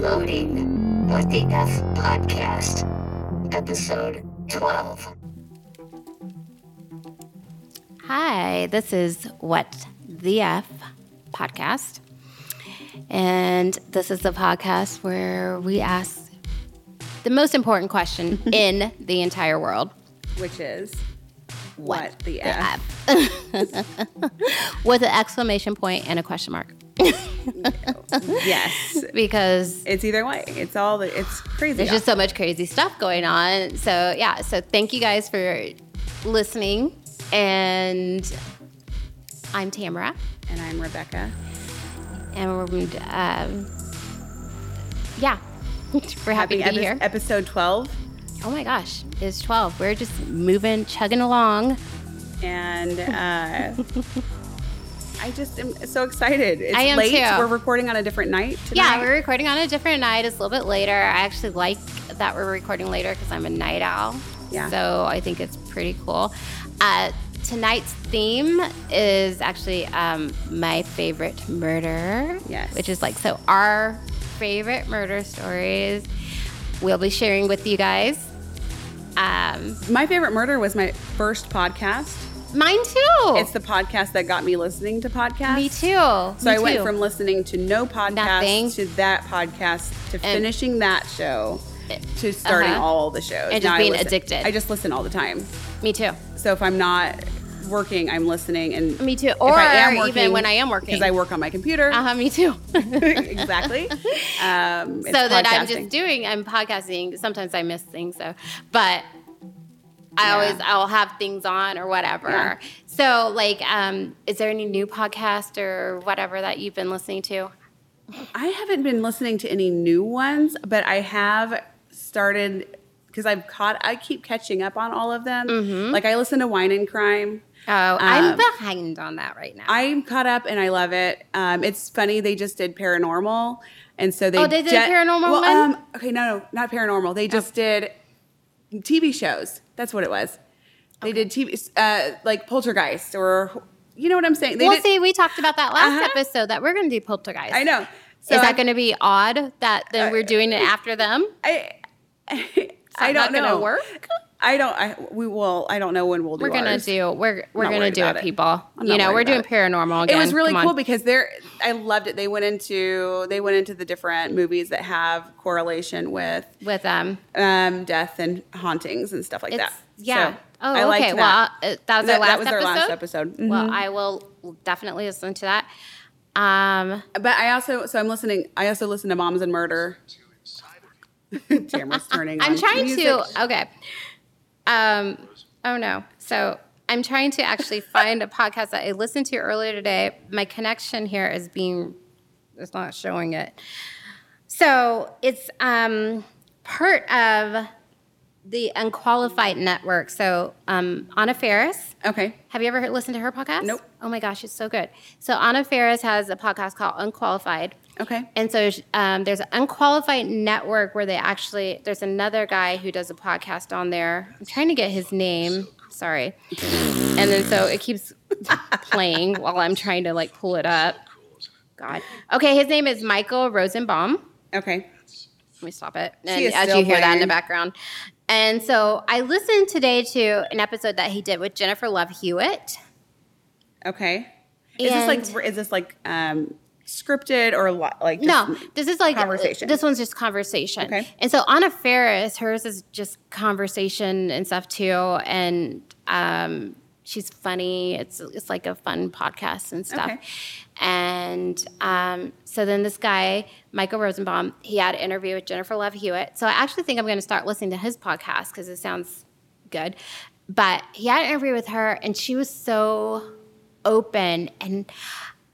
Loading What the F Podcast, Episode 12. Hi, this is What the F podcast. And this is the podcast where we ask the most important question in the entire world which is what, the, F? with an exclamation point and a question mark. yes, because it's either way. It's all the, it's crazy. there's just so much crazy stuff going on. So, yeah, so thank you guys for listening. And I'm Tamara. and I'm Rebecca. And we're, um, yeah, we're happy, to be epi- here. Episode 12. Oh my gosh, it's 12. We're just moving, chugging along. And uh, I just am so excited. It's I am late. too. We're recording on a different night tonight. Yeah, we're recording on a different night. It's a little bit later. I actually like that we're recording later because I'm a night owl. Yeah. So I think it's pretty cool. Uh, tonight's theme is actually um, my favorite murder. Yes. Which is like, so our favorite murder stories we'll be sharing with you guys. Um, My favorite murder was my first podcast. Mine too. It's the podcast that got me listening to podcasts. Me too. So I went from listening to no podcast Nothing. to that podcast to finishing that show to starting Uh-huh. all the shows. And just Now being listen- addicted. I just listen all the time. me too. So if I'm not working, I'm listening. And Me too. Or I am even when I am working. because I work on my computer. Uh huh. Me too. exactly. Um, so that I'm just doing, I'm podcasting. Sometimes I miss things, so but I Yeah. always I'll have things on or whatever. Yeah. So like, um, is there any new podcast or whatever that you've been listening to? I haven't been listening to any new ones, but I have started because I've caught. I keep catching up on all of them. Mm-hmm. Like I listen to Wine and Crime. Oh, I'm Um, behind on that right now. I'm caught up and I love it. Um, it's funny they just did paranormal, and so they Oh, they did a paranormal well, one? Oh. Um, okay, no, no, not paranormal. They just did TV shows. That's what it was. They did TV uh, like Poltergeist or you know what I'm saying. They well, did, see, we talked about that last Uh-huh. episode that we're going to do Poltergeist. I know. So is that going to be odd that then we're doing it after them? I I that don't know. gonna work? I don't. I we will. I don't know when we'll do. We're gonna ours. do we're we're not gonna do it, it. people. I'm You know, we're doing about paranormal It was really Come on. cool because they're. I loved it. They went into they went into the different movies that have correlation with with um um, death and hauntings and stuff like that. yeah. So, oh, I okay. that. Well, uh, that was our That- last that was our episode. last episode. Well, Mhm. I will definitely listen to that. Um, But I also so I'm listening. I also listen to Moms and Murder. Tamara's turning. I'm on trying music. to. Okay. Um. Oh no. So I'm trying to actually find a podcast that I listened to earlier today. My connection here is being. It's not showing it. So it's um part of the Unqualified Network. So um, Anna Faris. Okay. Have you ever heard, listened to her podcast? Nope. Oh my gosh, it's so good. So Anna Faris has a podcast called Unqualified. Okay. And so um, there's an unqualified network where they actually, there's another guy who does a podcast on there. I'm trying to get his name. Sorry. And then so it keeps playing while I'm trying to like pull it up. God. Okay, his name is Michael Rosenbaum. Okay. Let me stop it. She And as you hear that in the background. And so I listened today to an episode that he did with Jennifer Love Hewitt. Okay. Is this like is this like um scripted or li- like just- No, this is like conversation? This one's just conversation. Okay. And so Anna Faris, hers is just conversation and stuff too, and um, she's funny. It's it's like a fun podcast and stuff. Okay. And um, so then this guy, Michael Rosenbaum, he had an interview with Jennifer Love Hewitt. So I actually think I'm going to start listening to his podcast because it sounds good. But he had an interview with her, and she was so open and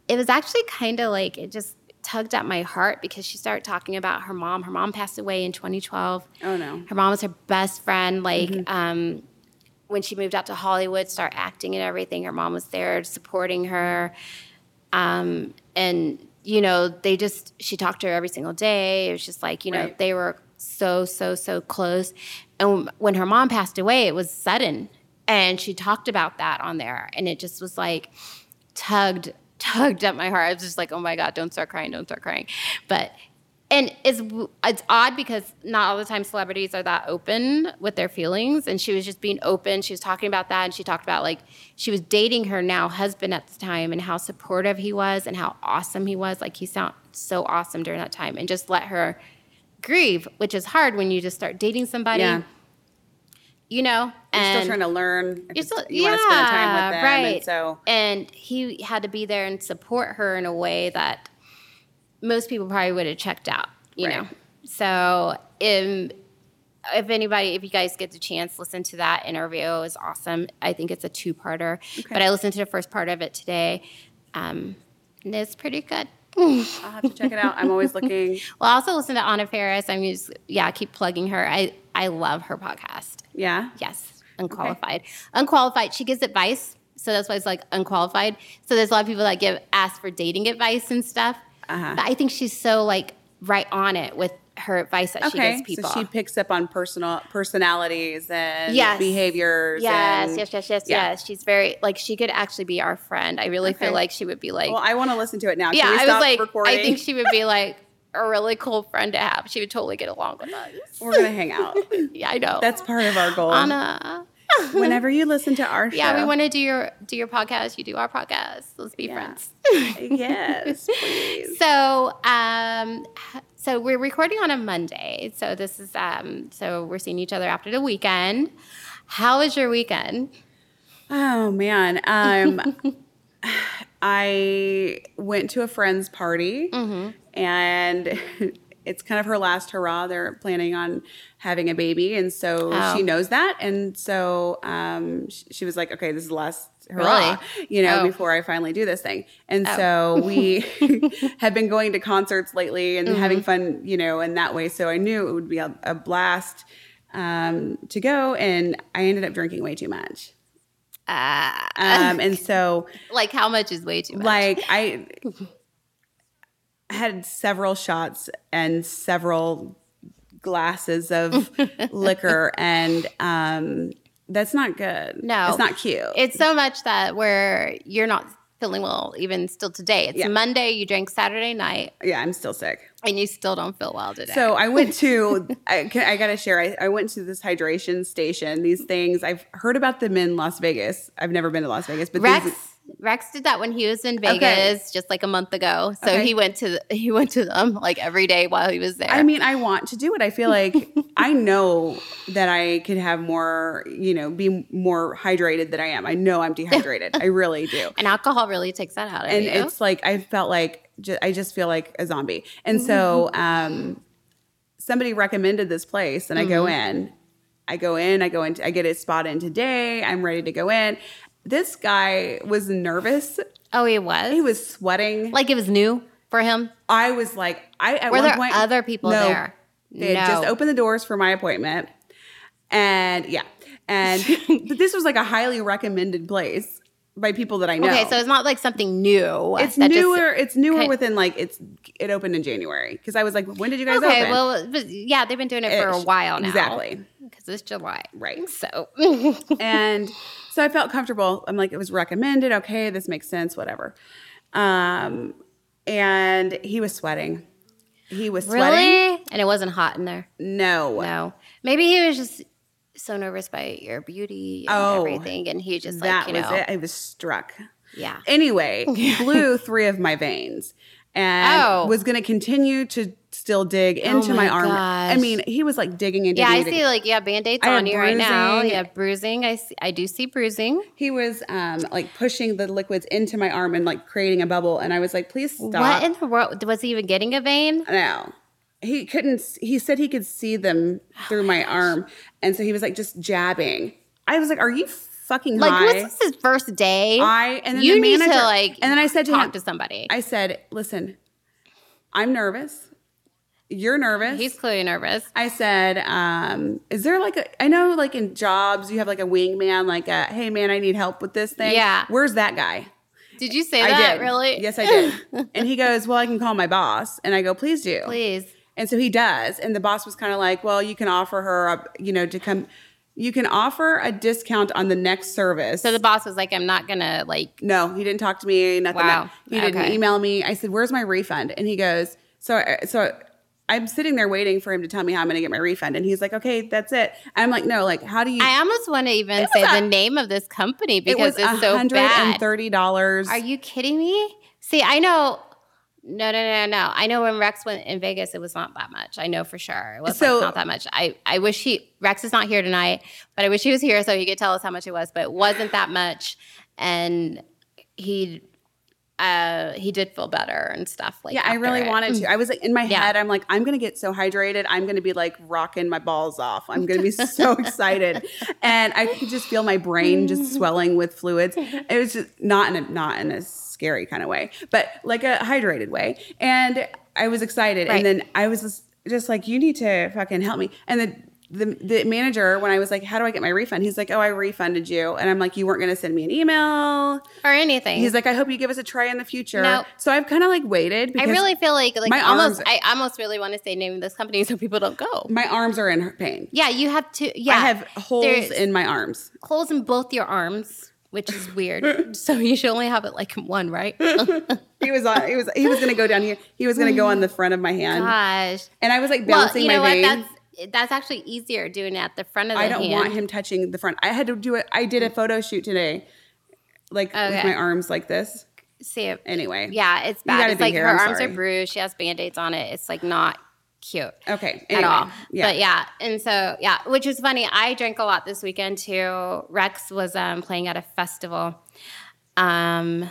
it was actually kind of like it just tugged at my heart because she started talking about her mom. Her mom passed away in 2012 Oh no. her mom was her best friend like Mm-hmm. um, when she moved out to hollywood start acting and everything her mom was there supporting her. Um, and you know they just she talked to her every single day. It was just like you know Right. they were so so so close. And when her mom passed away it was sudden. And she talked about that on there. And it just was like tugged tugged at my heart. I was just like oh my god don't start crying don't start crying. But and it's it's odd because not all the time celebrities are that open with their feelings. And she was just being open. She was talking about that. And she talked about like she was dating her now husband at the time and how supportive he was and how awesome he was. Like he sounded so awesome during that time. And just let her grieve which is hard when you just start dating somebody Yeah. You know You're and still trying to learn. you're still- you want to spend time with them. right And so and he had to be there and support her in a way that most people probably would have checked out, you Right. know. So, um, if anybody, if you guys get the chance, listen to that interview. It was awesome. I think it's a two-parter, but I listened to the first part of it today. Um, and it's pretty good. I'll have to check it out. I'm always looking. Well, I also listen to Anna Faris. I'm just, yeah, keep plugging her. I, I love her podcast. Yeah. Yes, unqualified. Unqualified. She gives advice, so that's why it's like unqualified. So there's a lot of people that give ask for dating advice and stuff. Uh-huh. But I think she's so like right on it with her advice that she Okay. gives people. So she picks up on personal personalities and Yes. behaviors. yes, and- yes, yes, yes, yeah. yes. She's very like she could actually be our friend. I really feel like she would be like, Well, I want to listen to it now. Yeah. I was like, recording? I think she would be like a really cool friend to have. She would totally get along with us. We're gonna hang out. Yeah, I know. That's part of our goal. Anna. Whenever you listen to our show. Yeah, we want to do your do your podcast. You do our podcast. Let's be Yeah. friends. yes, please. So, um, so we're recording on a Monday. So this is um, so we're seeing each other after the weekend. How was your weekend? Oh man. Um I went to a friend's party Mm-hmm. and it's kind of her last hurrah. They're planning on having a baby and so Oh. she knows that and so um sh- she was like, "Okay, this is the last hurrah, you know, Oh. before I finally do this thing." And Oh. so we have been going to concerts lately and having Mm-hmm. fun, you know, in that way. So I knew it would be a, a blast um, to go and I ended up drinking way too much. Uh, Um, and so, like how much is way too much? like, I had several shots and several glasses of liquor, and um, that's not good. No. it's not cute. it's so much that where you're not feeling well even still today. It's Yeah. Monday. You drank Saturday night, yeah, I'm still sick. And you still don't feel well today. So I went to, I, I gotta share, I, I went to this hydration station, these things. I've heard about them in Las Vegas. I've never been to Las Vegas, but Rex these, Rex did that when he was in Vegas Okay. just like a month ago. So Okay. he went to he went to them like every day while he was there. I mean, I want to do it. I feel like I know that I could have more, you know, be more hydrated than I am. I know I'm dehydrated. I really do. and alcohol really takes that out of And you. it's like I felt like ju- I just feel like a zombie. And so um, somebody recommended this place, and I go in. I go in. I go in. I get a spot in today. I'm ready to go in. This guy was nervous. oh, he was. He was sweating. like it was new for him. I was like, I at Were one there point other people no, there? They had just No. opened the doors for my appointment, and yeah, and but this was like a highly recommended place by people that I know. Okay, so it's not like something new. it's that just- newer. it's newer Okay. within like it's it opened in January because I was like, when did you guys okay, open? well, but yeah, they've been doing it for a while now. Exactly. because it's July, Right. So and so I felt comfortable. I'm like, it was recommended. Okay, this makes sense. Whatever. Um, and he was sweating. He was sweating. really, and it wasn't hot in there. No. No, maybe he was just so nervous by your beauty and Oh, everything, and he just like you was know, it. I was struck. yeah. Anyway, he blew three of my veins and Oh. was going to continue to still dig into my, my arm. I mean, he was like digging and Yeah. I see. Like, yeah, band-aids on you right now. Yeah, bruising. I see, I do see bruising. He was um, like pushing the liquids into my arm and like creating a bubble. And I was like, please stop. What in the world? Was he even getting a vein? No. He couldn't, he said he could see them through my arm. And so he was like just jabbing. I was like, are you fucking Like, high? was this his first day? I, and then you the need manager, to like, and then I said to talk him, to somebody. I said, listen, I'm nervous. You're nervous. He's clearly nervous. I said, um, is there like a, I know like in jobs, you have like a wingman, like a, hey man, I need help with this thing. Yeah. Where's that guy? Did you say I that? did. Really? Yes, I did. and he goes, well, I can call my boss. And I go, please do. Please. And so he does. And the boss was kind of like, well, you can offer her, a, you know, to come, you can offer a discount on the next service. So the boss was like, I'm not gonna like. No, he didn't talk to me. Nothing. Wow. He didn't Okay. email me. I said, "Where's my refund?" And he goes, "So, so I'm sitting there waiting for him to tell me how I'm going to get my refund, and he's like, "Okay, that's it." I'm like, "No, like, how do you?" I almost want to even say a- the name of this company it because was it's so hundred and bad. thirty dollars. Are you kidding me? See, I know. No, no, no, no. I know when Rex went in Vegas, it was not that much. I know for sure. It was So- like not that much. I, I wish he Rex is not here tonight, but I wish he was here so he could tell us how much it was. But it wasn't that much, and he uh he did feel better and stuff like Yeah, I really it. wanted to. I was like in my Yeah. head, I'm like, I'm gonna get so hydrated. I'm gonna be like rocking my balls off. I'm gonna be so excited, and I could just feel my brain just swelling with fluids. It was just not in a not in a scary kind of way, but like a hydrated way. And I was excited, Right. and then I was just, just like, you need to fucking help me. And then. The, the manager, when I was like, How do I get my refund? He's like, Oh, I refunded you. And I'm like, You weren't going to send me an email. or anything. He's like, I hope you give us a try in the future. No. So I've kind of like waited. I really feel like like my almost arms- I almost really want to say name of this company so people don't go. my arms are in pain. Yeah, you have to. Yeah, I have holes there's- in my arms. holes in both your arms, which is weird. so you should only have it like one, right? He was on. He was. He was going to go down here. He was going to go on the front of my hand, Gosh. and I was like Well, bouncing you know my what? vein. That's that's actually easier doing it at the front of the I don't hand. want him touching the front. I had to do it. I did a photo shoot today, like with my arms like this. See it. Anyway, Yeah, it's bad. It's like here, her I'm arms sorry. are bruised. She has band-aids on it. It's like not cute. Okay. at all. Yeah. But yeah, and so yeah, which is funny. I drank a lot this weekend too. Rex was um, playing at a festival, um,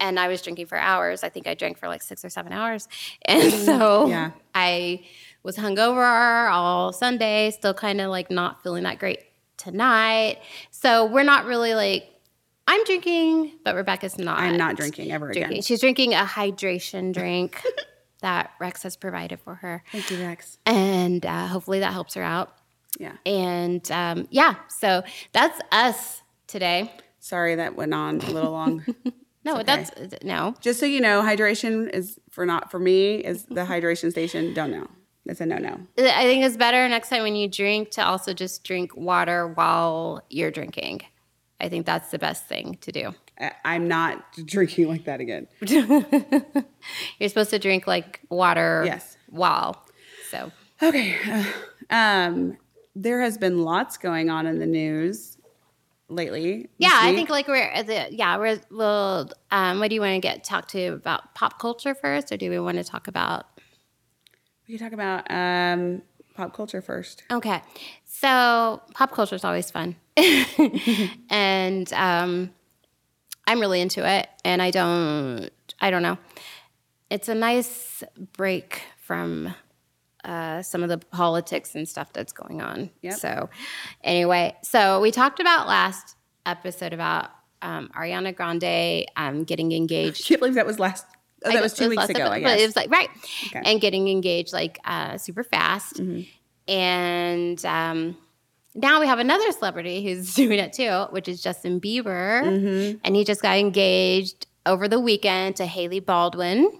and I was drinking for hours. I think I drank for like six or seven hours, and so Mm, yeah. I was hungover all Sunday. Still kind of like not feeling that great tonight. So we're not really like. I'm drinking, but Rebecca's not. I'm not drinking ever drinking. again. She's drinking a hydration drink that Rex has provided for her Thank you, Rex. and uh, hopefully that helps her out. Yeah. And um, yeah, so that's us today. Sorry that went on a little long. No, okay. that's no. Just so you know, hydration is for not for me. Is the hydration station? Don't know. That's a no no. I think it's better next time when you drink to also just drink water while you're drinking. I think that's the best thing to do. I'm not drinking like that again. You're supposed to drink like water Yes. while. So Okay. Um, there has been lots going on in the news lately. yeah, I think like we're at the yeah we're well. Um, what do you want to get talk to about pop culture first, or do we want to talk about we can talk about um, pop culture first. Okay. So pop culture is always fun. and um, I'm really into it. And I don't, I don't know. It's a nice break from uh, some of the politics and stuff that's going on. Yep. So, anyway, so we talked about last episode about um, Ariana Grande um, getting engaged I can't believe that was last. Oh, that was guess two weeks ago. episode, I But it was like right, Okay. and getting engaged like uh, super fast, Mm-hmm. and um, now we have another celebrity who's doing it too, which is Justin Bieber, Mm-hmm. and he just got engaged over the weekend to Hailey Baldwin.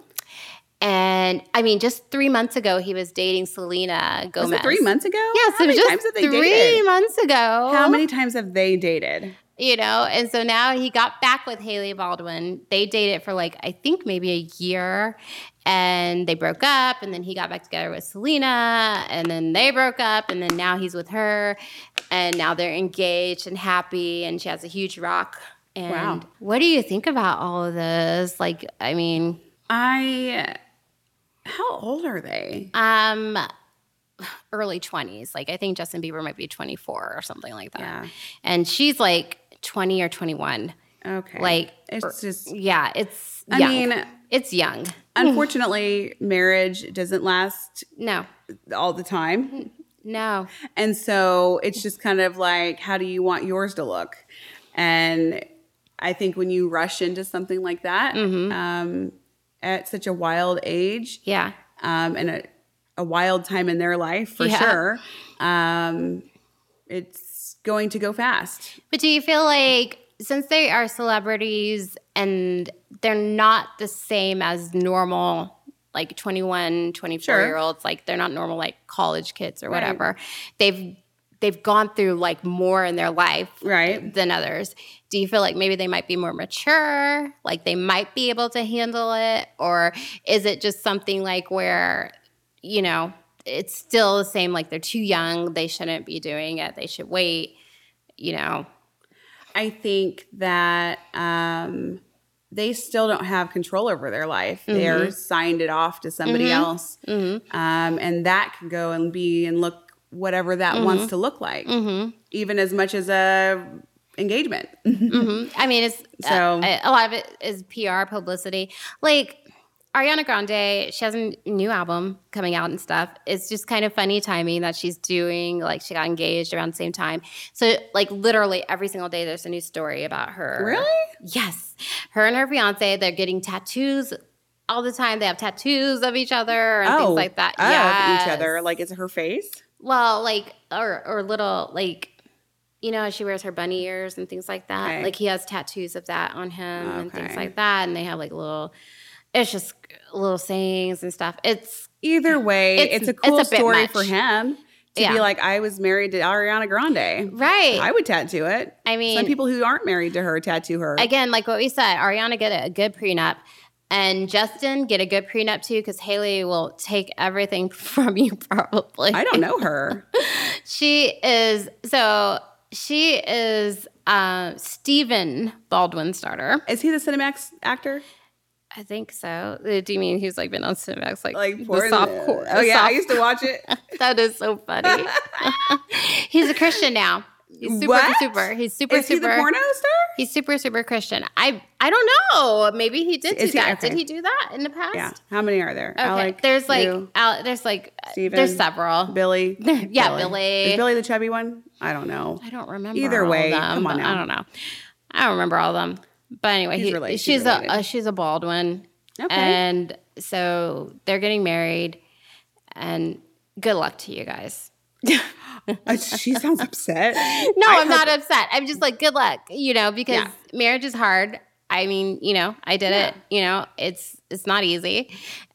And I mean, just three months ago, he was dating Selena Gomez. was it three months ago? Yes, How it was many just times have they three dated? months ago How many times have they dated? You know and so now he got back with hailey baldwin they dated for like i think maybe a year and they broke up and then he got back together with selena and then they broke up and then now he's with her and now they're engaged and happy and she has a huge rock and Wow. what do you think about all of this like i mean I. How old are they? um early 20s like i think justin bieber might be 24 or something like that Yeah. and she's like 20 or 21 Okay. like it's just. Yeah, it's. I young. mean, it's young. unfortunately, marriage doesn't last No, all the time. no. And so it's just kind of like, how do you want yours to look? And I think when you rush into something like that Mm-hmm. um, at such a wild age Yeah, um, and a, a wild time in their life, for Yeah. sure, um, it's going to go fast. but do you feel like since they are celebrities and they're not the same as normal like 21 24 Sure. year olds like they're not normal like college kids or Right. whatever they've they've gone through like more in their life Right. than others do you feel like maybe they might be more mature like they might be able to handle it or is it just something like where you know, it's still the same. Like they're too young. They shouldn't be doing it. They should wait. You know. I think that um, they still don't have control over their life. They're signed it off to somebody else, um, and that can go and be and look whatever that wants to look like, even as much as a engagement. I mean, it's So- uh, a lot of it is PR publicity. Like Ariana Grande, she has a new album coming out and stuff. It's just kind of funny timing that she's doing. Like she got engaged around the same time. So like literally every single day, there's a new story about her. Really? Yes, her and her fiance, they're getting tattoos all the time. They have tattoos of each other and things oh, like that. Yeah, of each other. Like it's her face. Well, like or or little like you know, she wears her bunny ears and things like that. Okay. Like he has tattoos of that on him oh, and things like that. And they have like little it's just little sayings and stuff. It's Either way, It's- it's, a it's cool a story much. for him to Yeah. be like, I was married to Ariana Grande. right. I would tattoo it. I mean Some people who aren't married to her tattoo her. again, like what we said, Ariana get a good prenup. And Justin get a good prenup too, because Hailey will take everything from you probably. I don't know her. She is so she is uh, Stephen Baldwin's daughter. Is he the Cinemax actor? I think so. Uh, Do you mean he's like been on Cinemax like, Like the soft core? Oh yeah, I used to watch it. that is so funny. he's a Christian now. He's super What? super. He's super Is he super. the porno star? He's super super Christian. I I don't know. Maybe he did Is do he- that. Did he do that in the past? Yeah. How many are there? Okay. Alec, there's like you, Al, there's like Stephen, there's several. Billy. yeah, Billy. Is Billy the chubby one? I don't know. I don't remember. Either all way, of them, come on now. I don't know. I don't remember all of them. But anyway, He's he, related- she's she's a related. uh, she's a Baldwin, Okay. and so they're getting married. And good luck to you guys. Uh, she sounds upset. No, I I'm hope- not upset. I'm just like good luck, you know, because Yeah. marriage is hard. I mean, you know, I did it. You know, it's it's not easy,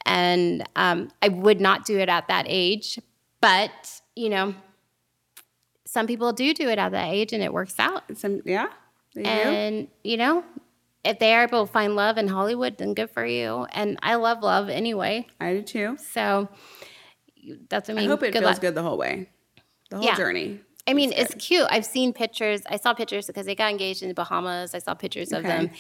and um, I would not do it at that age. But you know, some people do do it at that age, and it works out. Some, yeah. They do. And you know, if they are able to find love in Hollywood, then good for you. And I love love anyway, I do too. so that's I mean, I hope it good feels luck. good the whole way. The whole Yeah. journey. I mean, it's cute. I've seen pictures. I saw pictures because they got engaged in the Bahamas. I saw pictures of them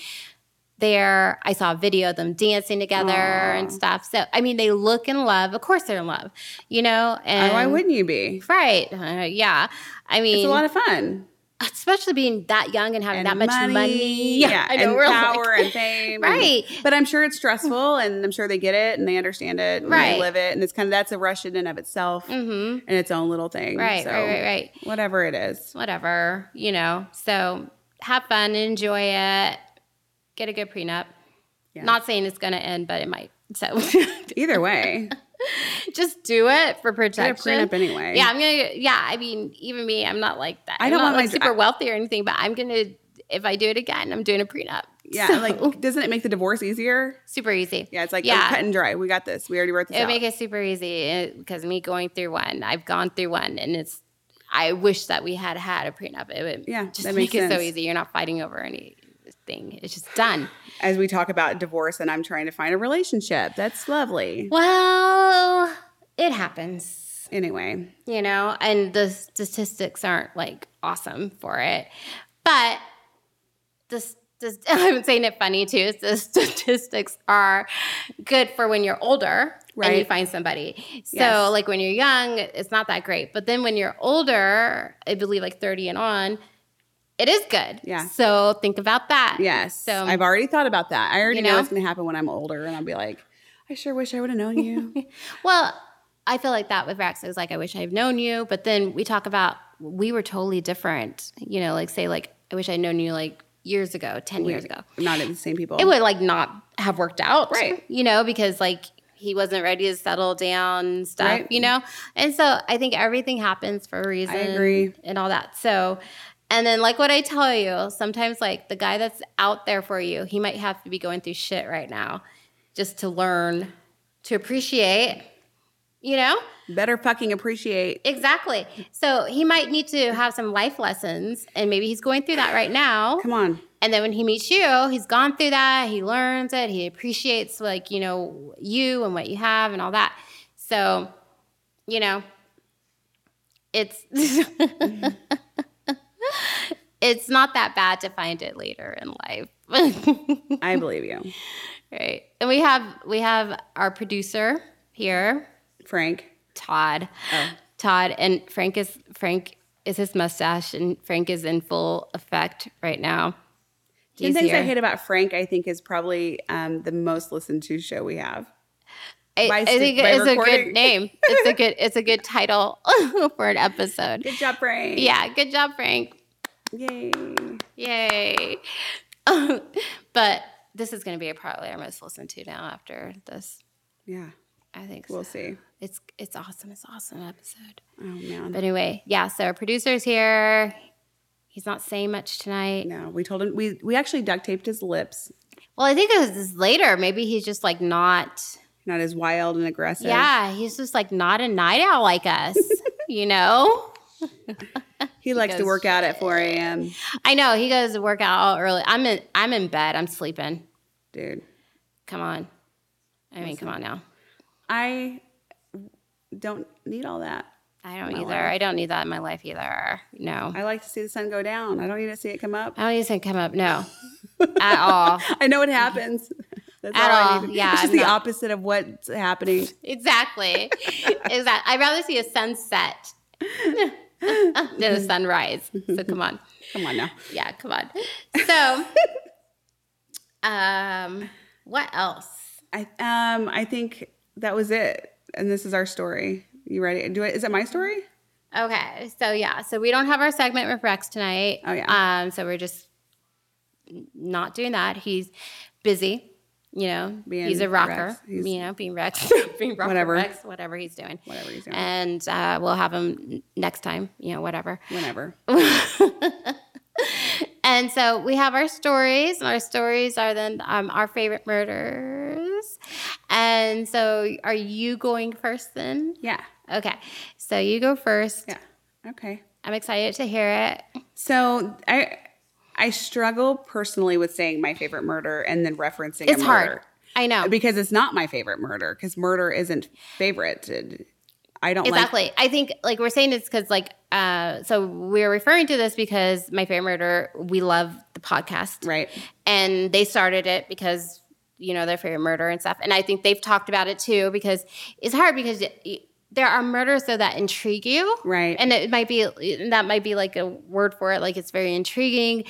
there. I saw a video of them dancing together and stuff. So, I mean, they look in love. Of course, they're in love, you know. And Oh, why wouldn't you be? Right? Uh, yeah. I mean, It's a lot of fun. Especially being that young and having And that much money. Yeah, I know. and we're like- power and fame. and- Right. but I'm sure it's stressful and I'm sure they get it and they understand it and Right. they live it. And it's kind of, that's a rush in and of itself Mhm. and its own little thing. Right, So, right, right, right. Whatever it is. Whatever, you know. So have fun, enjoy it, get a good prenup. Yeah. Not saying it's going to end, but it might. So Either way, just do it for get a prenup anyway. Yeah, I'm gonna. Yeah, I mean, even me, I'm not like that. I I'm don't not want like super wealthy or anything, but I'm gonna. If I do it again, I'm doing a prenup. Yeah. So, Like, doesn't it make the divorce easier? super easy. Yeah. It's like, oh, Yeah. oh, cut and dry. We got this. We already wrote this It make it super easy because me going through one, I've gone through one, and it's. I wish that we had had a prenup. It would Yeah, just make it so easy. You're not fighting over anything. It's just done. As we talk about divorce and I'm trying to find a relationship. That's lovely. Well, it happens. Anyway, you know, and the statistics aren't like awesome for it. But the, the I'm saying it funny too. The statistics are good for when you're older and you find somebody. So Yes. like when you're young, it's not that great. But then when you're older, I believe like 30 and on, it is good. Yeah. So think about that. yes. So I've already thought about that. I already You know? know? what's going to happen when I'm older and I'll be like, I sure wish I would have known you. Well, I feel like that with Rex. I was like, I wish I'd known you. But then we talk about we were totally different. You know, like say like I wish I'd known you like years ago, ten years ago. Not the same people. It would like not have worked out, Right. You know, because like he wasn't ready to settle down stuff. Right. You know, and so I think everything happens for a reason. I agree. and all that. So. And then, like what I tell you, sometimes like the guy that's out there for you, he might have to be going through shit right now, just to learn to appreciate. You know, Better fucking appreciate. Exactly. So he might need to have some life lessons, and maybe he's going through that right now. Come on. And then when he meets you, he's gone through that. He learns it. He appreciates like you know you and what you have and all that. So you know, it's it's not that bad to find it later in life. I believe you, right. And we have we have our producer here, Frank. Todd. Oh. Todd and Frank is Frank is his mustache and Frank is in full effect right now. He's things I hate about Frank, I think, is probably um, the most listened to show we have. I, I think it's a good name. It's a good it's a good title for an episode. Good job, Frank. Yeah, good job, Frank. Yay. Yay. but this is going to be a probably our most listened to now after this. Yeah. I think so. We'll see. It's it's awesome. It's an awesome episode. Oh man. But anyway, yeah. So our producer's here. He's not saying much tonight. no, we told him we we actually duct taped his lips. Well, I think it was later. Maybe he's just like not. Not as wild and aggressive. Yeah, he's just like not a night owl like us. you know. He likes to goes, work out at 4 a.m. I know he goes to work out early. I'm in. I'm in bed. I'm sleeping. Dude. Come on. I mean, come on now. I don't need all that. I don't either. life. I don't need that in my life either. No. I like to see the sun go down. I don't need to see it come up. I don't need to see it come up. No. At all. I know what happens. That's At all, all, I need. yeah, It's just I'm the opposite of what's happening. Exactly. exactly. I'd rather see a sunset than a sunrise. So come on. Come on now. Yeah, come on. So, um, what else? I um I think that was it. And this is our story. You ready? Do it. Is it my story? Okay, so yeah, so we don't have our segment with Rex tonight. Oh, yeah. Um, so we're just not doing that. He's busy. You know, Being he's a rocker. He's- you know, being Rex, being rocker Whatever. Rex, whatever he's doing. Whatever he's doing. And uh, we'll have him next time. You know, whatever. Whenever. And so we have our stories, and our stories are then um, our favorite murders. And so, are you going first then? Yeah. Okay, so you go first. Yeah. Okay. I'm excited to hear it. So I I struggle personally with saying my favorite murder and then referencing It's hard. I know. Because it's not my favorite murder, because murder isn't favorite. I don't like Exactly. I think like we're saying it's because like uh so we're referring to this because my favorite murder, we love the podcast. right. And they started it because you know their favorite murder and stuff. And I think they've talked about it too because it's hard because y- there are murders though that intrigue you. Right. And it might be that might be like a word for it, like it's very intriguing.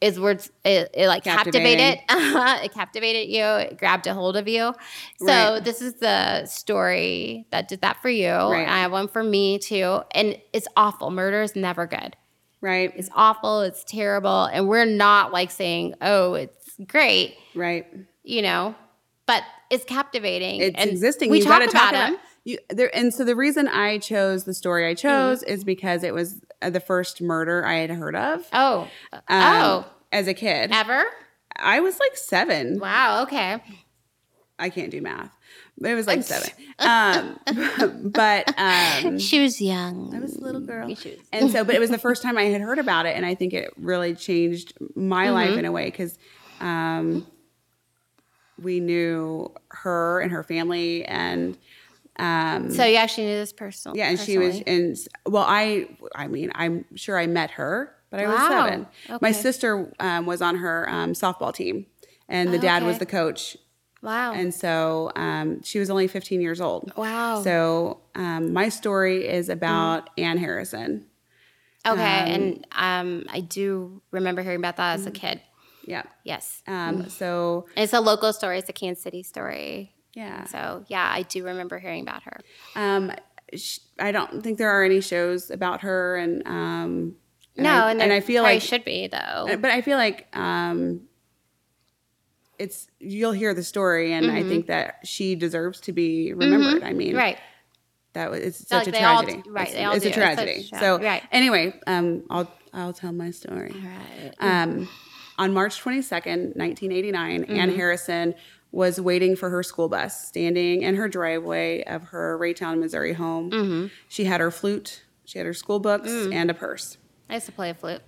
Is words it, it like captivated it captivated you, it grabbed a hold of you. So Right. this is the story that did that for you. Right. I have one for me too. And it's awful. Murder is never good. Right. It's awful, it's terrible. And we're not like saying, oh, it's great, right. you know, but it's captivating. It's and existing. We you talk about, talk about him. You there and so the reason I chose the story I chose is because it was uh, the first murder I had heard of. Oh, um, oh, as a kid. ever? I was like 7. Wow. Okay. I can't do math. It was like 7. Um but um She was young. I was a little girl. And so, but it was the first time I had heard about it. And I think it really changed my Mm-hmm. life in a way because um, we knew her and her family. And um, So you actually knew this person? yeah, and she was, personally? and well, I, I mean, I'm sure I met her, but I was Wow. seven. My sister um, was on her um, softball team, and the dad was the coach. Wow. And so um, she was only 15 years old. wow. So um, my story is about Mm. Ann Harrison. okay. and um, I do remember hearing about that as a Mm. kid. Yeah. Yes. Um, so it's a local story. It's a Kansas City story. Yeah, So yeah, I do remember hearing about her. um, sh- I don't think there are any shows about her, and um, and no, I, and, and I feel like, should be though. but I feel like um, it's you'll hear the story, and I think that she deserves to be remembered. I mean, Mm-hmm. right. That was it's Like such a tragedy. right, It's, they all it's a It's tragedy. a so right. anyway, um, I'll I'll tell my story. Right. Um, on March 22nd, 1989, Ann Mm-hmm. Harrison was waiting for her school bus, standing in her driveway of her Raytown, Missouri home. Mm-hmm. She had her flute, she had her school books, Mm. and a purse. I used to play a flute.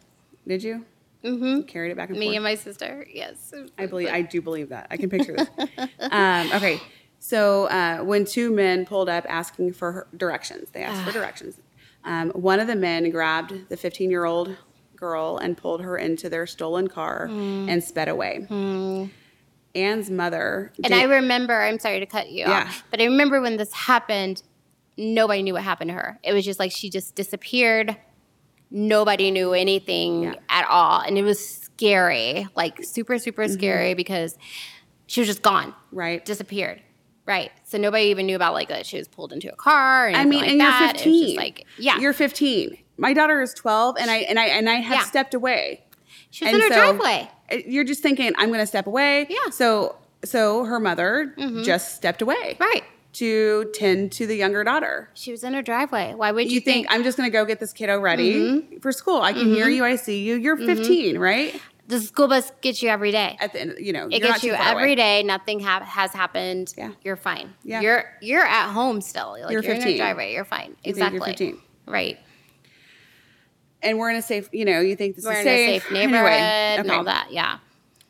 Did you? Mm-hmm. Carried it back and Me forth. Me and my sister. Yes. I believe. I do believe that. I can picture this. um, okay, So uh, when two men pulled up asking for her directions, they asked for directions. Um, one of the men grabbed the 15 year old girl and pulled her into their stolen car and sped away. Ann's mother. And did- I remember, I'm sorry to cut you Yeah. off, but I remember when this happened, nobody knew what happened to her. It was just like she just disappeared. Nobody knew anything Yeah. at all. And it was scary, like super, super Mm-hmm. scary because she was just gone, right. disappeared. Right. So nobody even knew about like that she was pulled into a car. I mean, like and that. you're 15. just like, yeah. You're 15. My daughter is 12, and I and I and I have Yeah. stepped away. she was and in her so- driveway. Uh, You're just thinking, I'm going to step away. Yeah. Mm-hmm. So so her mother just stepped away. Right. To tend to the younger daughter. She was in her driveway. Why would You, you, think, I'm just going to go get this kiddo ready for school? I can hear you. I see you. You're 15, right? the school bus gets you every day? At the end, you know, It you're not gets you far away. every day. Nothing hap has happened. Yeah. You're fine. Yeah. You're you're at home still. Like You're you're, in your driveway. You're fine. You exactly. you're 15. Right. And we're in a safe. You know, you think this We're is in safe. a safe neighborhood Anyway, and all that. Yeah.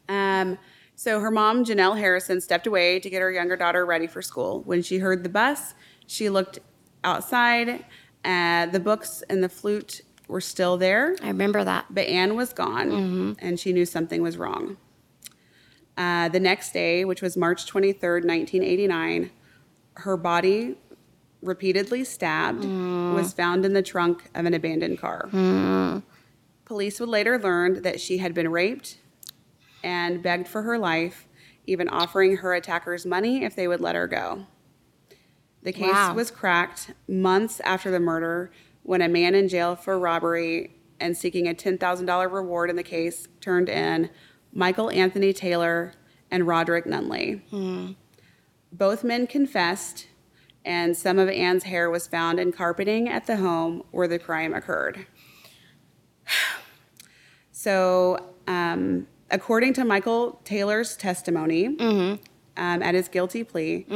Um, so her mom, Janelle Harrison, stepped away to get her younger daughter ready for school. When she heard the bus, she looked outside. Uh, the books and the flute were still there, I remember that. but Ann was gone, and she knew something was wrong. Uh, the next day, which was March 23rd, 1989, her body, repeatedly stabbed, was found in the trunk of an abandoned car. Police would later learn that she had been raped and begged for her life, even offering her attackers money if they would let her go. The case Wow. was cracked months after the murder when a man in jail for robbery and seeking a $10,000 reward in the case turned in Michael Anthony Taylor and Roderick Nunley. Hmm. Both men confessed, and some of Ann's hair was found in carpeting at the home where the crime occurred. So, um, according to Michael Taylor's testimony um, at his guilty plea,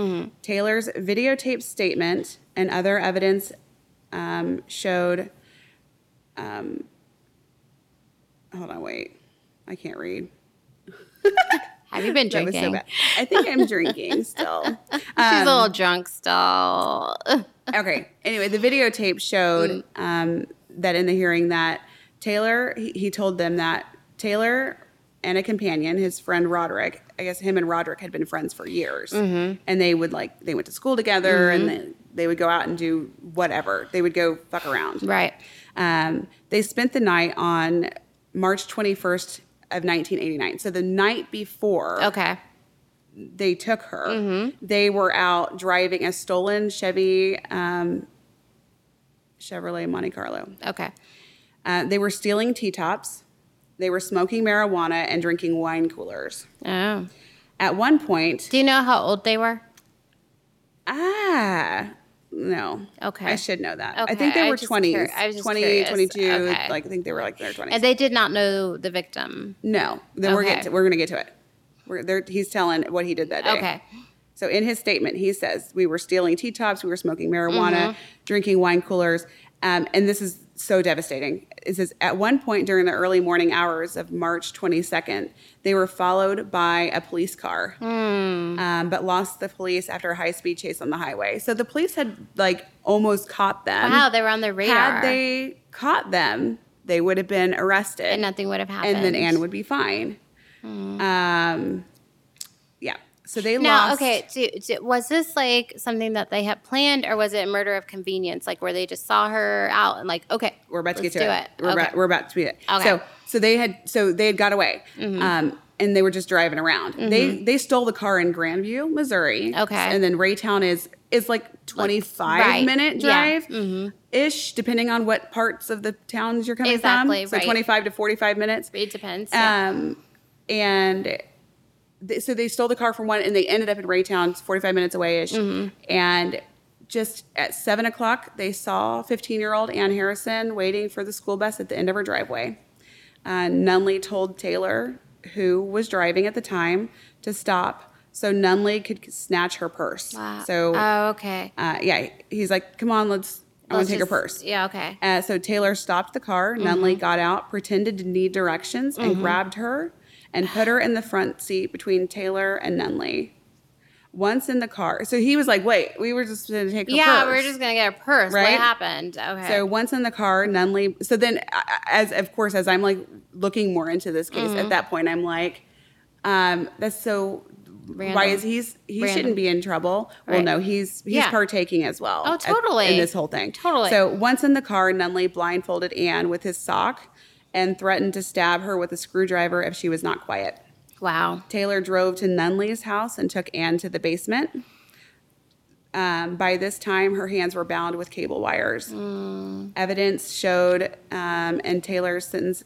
Taylor's videotaped statement and other evidence um, showed. Um, hold on, wait. I can't read. Have you been drinking? so bad. I think I'm drinking still. She's a little drunk still. okay. Anyway, the videotape showed um, that in the hearing that Taylor he, he told them that Taylor and a companion, his friend Roderick, I guess him and Roderick had been friends for years, and they would like they went to school together, and they, they would go out and do whatever. They would go fuck around. right. Um, they spent the night on March 21st of 1989. So the night before Okay. they took her. They were out driving a stolen Chevy um, Chevrolet Monte Carlo. Okay. Uh, they were stealing T tops. They were smoking marijuana and drinking wine coolers. Oh. At one point, Do you know how old they were? ah, no. Okay. I should know that. Okay. I think they were was 20s. curi- I was just 20, curious. 22. Okay. Like, I think they were like in their 20s. And they did not know the victim. no. Then we're, Okay. get to, we're going to get to it. We're, they're, he's telling what he did that day. Okay. So in his statement, he says we were stealing T tops, we were smoking marijuana, Mm-hmm. drinking wine coolers, um, and this is so devastating. It says at one point during the early morning hours of March 22nd, they were followed by a police car, Hmm. um, but lost the police after a high speed chase on the highway. So the police had like almost caught them. Wow, they were on their radar. Had they caught them, they would have been arrested, and nothing would have happened. and then Ann would be fine. Um, yeah. So they Now, lost. okay, do, do- was this like something that they had planned, or was it a murder of convenience, like where they just saw her out and like, okay, we're about to let's get to do it. it. We're okay. about we're about to be it. Okay. So so they had so they had got away, um, and they were just driving around. They they stole the car in Grandview, Missouri. Mm-hmm. Okay. and then Raytown is is like twenty five right. minute Yeah. Mm-hmm. drive ish, depending on what parts of the towns you're coming Exactly, from. So right. twenty five to forty five minutes. it depends. yeah. Um, and th- so they stole the car from one, and they ended up in Raytown, 45 minutes away ish. Mm-hmm. And just at seven o'clock, they saw 15 year old Ann Harrison waiting for the school bus at the end of her driveway. Uh, Nunley told Taylor, who was driving at the time, to stop so Nunley could snatch her purse. Wow. So, oh, okay. uh, yeah, he's like, come on, let's, I want to take her purse. Yeah, okay. Uh, so Taylor stopped the car. Nunley got out, pretended to need directions, and grabbed her and put her in the front seat between Taylor and Nunley. once in the car, so he was like, "Wait, we were just going to take her Yeah, purse. we are just gonna get a purse. Right? What happened? Okay. So once in the car, Nunley. So then, as of course, as I'm like looking more into this case, Mm-hmm. at that point, I'm like, um, that's so. Why is he's he Random. shouldn't be in trouble? Well, no, he's he's Yeah. partaking as well. Oh, at- totally. in this whole thing. Totally. So once in the car, Nunley blindfolded Ann with his sock and threatened to stab her with a screwdriver if she was not quiet. wow. Taylor drove to Nunley's house and took Ann to the basement. Um, by this time, her hands were bound with cable wires. Evidence showed, um, and Taylor's sentence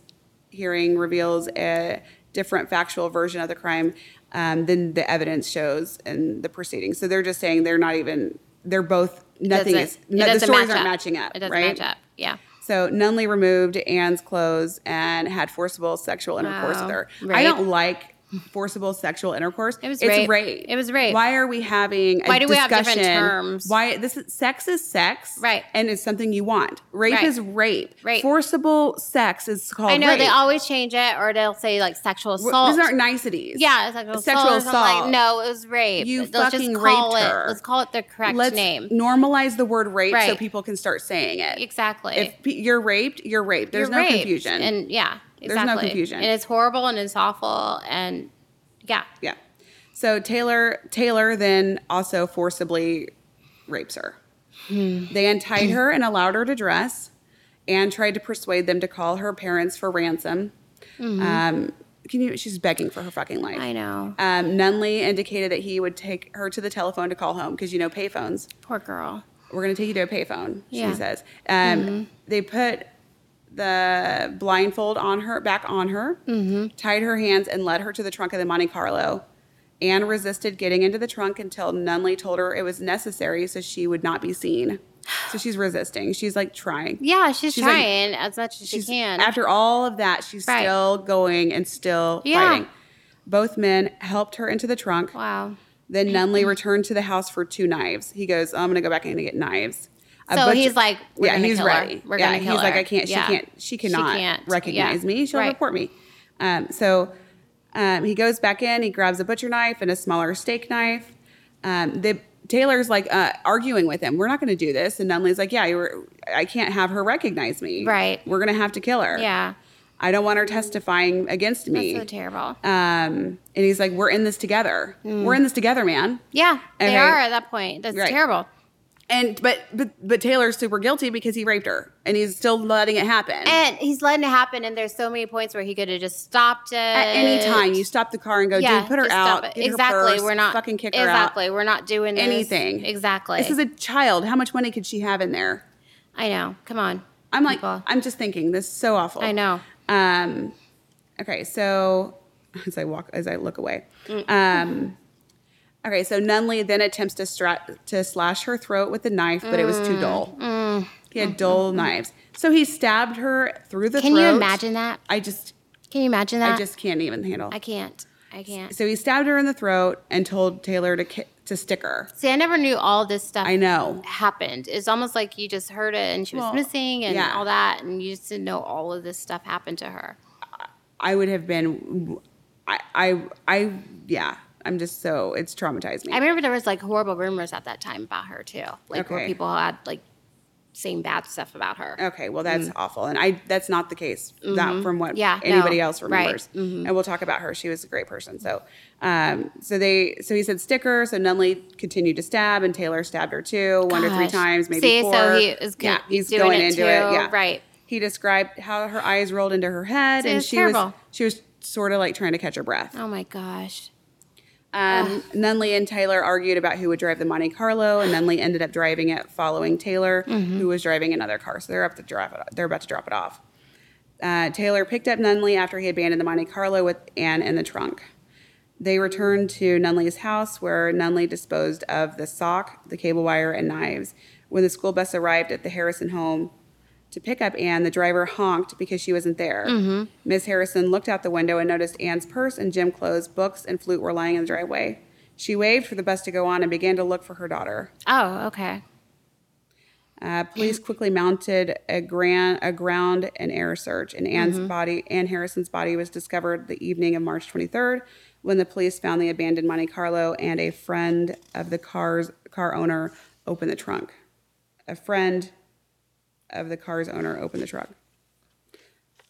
hearing reveals a different factual version of the crime um, than the evidence shows in the proceedings. So they're just saying they're not even. They're both nothing is. No, the stories match aren't up. matching up. It doesn't right? match up. Yeah. So Nunley removed Ann's clothes and had forcible sexual intercourse Wow. with her. I don't like forcible sexual intercourse. It was it's rape. It was rape. Why are we having a Why do we have different terms? Why this is sex is sex, Right. And it's something you want. Rape Right. is rape. Rape. Forcible sex is called. I know rape. they always change it, or they'll say like sexual assault. These aren't niceties. yeah, sexual, Sexual assault. Like, no, it was rape. You Let's fucking just call raped it. her. Let's call it the correct Let's name. normalize the word rape so people can start saying it. Exactly. If you're raped, you're raped. There's You're no raped. confusion. And yeah, There's no confusion. And it's horrible and it's awful and yeah. Yeah. So Taylor Taylor then also forcibly rapes her. They untied her and allowed her to dress, and tried to persuade them to call her parents for ransom. Um, can you? She's begging for her fucking life. I know. Um, Nunley indicated that he would take her to the telephone to call home because you know payphones. Poor girl. We're going to take you to a payphone. Yeah. She says. Um, They put the blindfold on her, back on her, mm-hmm. tied her hands, and led her to the trunk of the Monte Carlo. Ann resisted getting into the trunk until Nunley told her it was necessary so she would not be seen. So she's resisting. She's like trying. Yeah, she's, She's like- trying as much as she can. After all of that, she's Right. still going and still Yeah. fighting. Both men helped her into the trunk. wow. Then Nunley returned to the house for two knives. He goes, oh, I'm going to go back in to get knives. So butcher- he's like, we're yeah, gonna he's kill her. ready. We're yeah, gonna kill he's like. I can't, Yeah. she can't, she She cannot can't. recognize Yeah. me. She'll Right. report me. Um, so um, he goes back in, he grabs a butcher knife and a smaller steak knife. Um, the Taylor's like uh, arguing with him. We're not going to do this. And Nunley's like, yeah, were, I can't have her recognize me. Right. We're going to have to kill her. Yeah. I don't want her testifying against That's me. so terrible. um, and he's like, we're in this together. We're in this together, man. yeah, they are at that point. That's Right. terrible. And but but but Taylor's super guilty because he raped her, and he's still letting it happen. And he's letting it happen, and there's so many points where he could have just stopped it At any time, you stop the car and go, dude, put her out. it. get her Exactly. purse, We're not fucking kick her out. exactly. We're not doing this. Anything. Exactly. This is a child. How much money could she have in there? I know. Come on. I'm like, people. I'm just thinking, this is so awful. I know. Um, okay, so as I walk, as I look away, Mm. um, okay, so Nunley then attempts to stra- to slash her throat with a knife, but it was Mm. too dull. He had dull knives, so he stabbed her through the Can throat. you imagine that? I just, Can you imagine that? I just can't even handle. I can't. I can't. so he stabbed her in the throat and told Taylor to ki- to stick her. See, I never knew all this stuff I know. happened. It's almost like you just heard it and she was Well, missing and yeah. all that, and you just didn't know all of this stuff happened to her. I would have been, I, I, I, yeah. I'm just so it's traumatized me. I remember there was like horrible rumors at that time about her too, like where people had like saying bad stuff about her. Okay, well that's awful, and I that's not the case. That from what Mm. Mm-hmm. Yeah, anybody no, else right. remembers, and we'll talk about her. She was a great person. So, um, so they so he said sticker. So Nunley continued to stab, and Taylor stabbed her too, one or three times, maybe See, four. so he is yeah, he's going it into too, it. Yeah, right. He described how her eyes rolled into her head, See, and she was she was sort of like trying to catch her breath. Oh my gosh. Um, Nunley and Taylor argued about who would drive the Monte Carlo, and Nunley ended up driving it, following Taylor, Mm-hmm. who was driving another car. So they're up to drop it. They're about to drop it off. Uh, Taylor picked up Nunley after he abandoned the Monte Carlo with Ann in the trunk. They returned to Nunley's house, where Nunley disposed of the sock, the cable wire, and knives. When the school bus arrived at the Harrison home to pick up Ann, the driver honked because she wasn't there. Mm-hmm. Miss Harrison looked out the window and noticed Ann's purse and gym clothes, books, and flute were lying in the driveway. She waved for the bus to go on and began to look for her daughter. Oh, okay. Uh, police quickly mounted a grand, a ground and air search, and Ann's body, Ann Harrison's body, was discovered the evening of March 23rd when the police found the abandoned Monte Carlo and a friend of the car's car owner opened the trunk. A friend of the car's owner opened the trunk.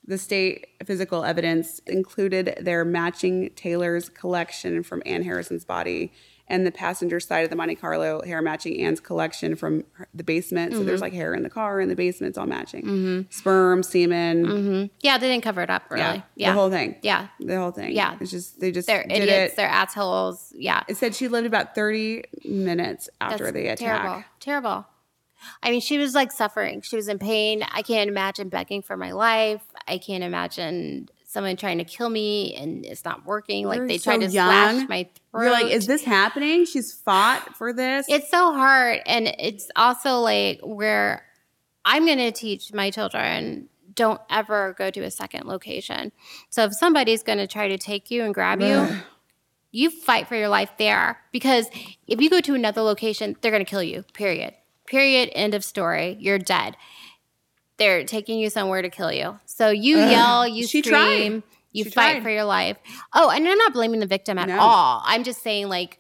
The state physical evidence included their matching Taylor's collection from Ann Harrison's body and the passenger side of the Monte Carlo hair matching Ann's collection from her- the basement. So there's mm-hmm. like hair in the car and the basement. It's all matching. Mm-hmm. Sperm, semen, mm-hmm. Yeah, they didn't cover it up really. yeah, Yeah. the whole thing. Yeah. the whole thing. Yeah. it's just they just They're did idiots. it. They're assholes. Yeah. It said she lived about 30 minutes after That's the attack. Terrible. Terrible. I mean, she was like suffering. She was in pain. I can't imagine begging for my life. I can't imagine someone trying to kill me and it's not working. Like You're they so tried to young. slash my throat. You're like, is this happening? She's fought for this. it's so hard. And it's also like where I'm going to teach my children don't ever go to a second location. So if somebody's going to try to take you and grab you, you fight for your life there because if you go to another location, they're going to kill you. Period. Period. End of story. You're dead. They're taking you somewhere to kill you. So you yell, you She tried. scream, you She fight tried. for your life. Oh, and I'm not blaming the victim at No. all. I'm just saying, like,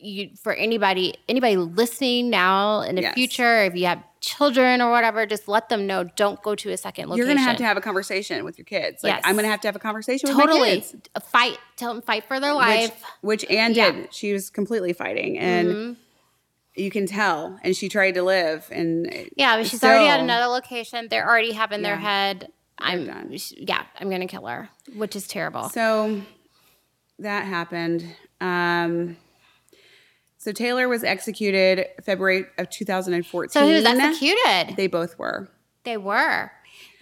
you for anybody anybody listening now in the Yes. future, if you have children or whatever, just let them know. Don't go to a second location. You're gonna have to have a conversation with your kids. Like Yes. I'm gonna have to have a conversation with my totally fight. Tell them fight for their Which, life. which Ann Yeah. did. She was completely fighting, and Mhm. You can tell. And she tried to live, and Yeah, but she's already at another location. They're already having their head. I'm done. yeah, I'm gonna kill her, which is terrible. So that happened. Um, so Taylor was executed February of 2014. So he was executed. They both were. They were,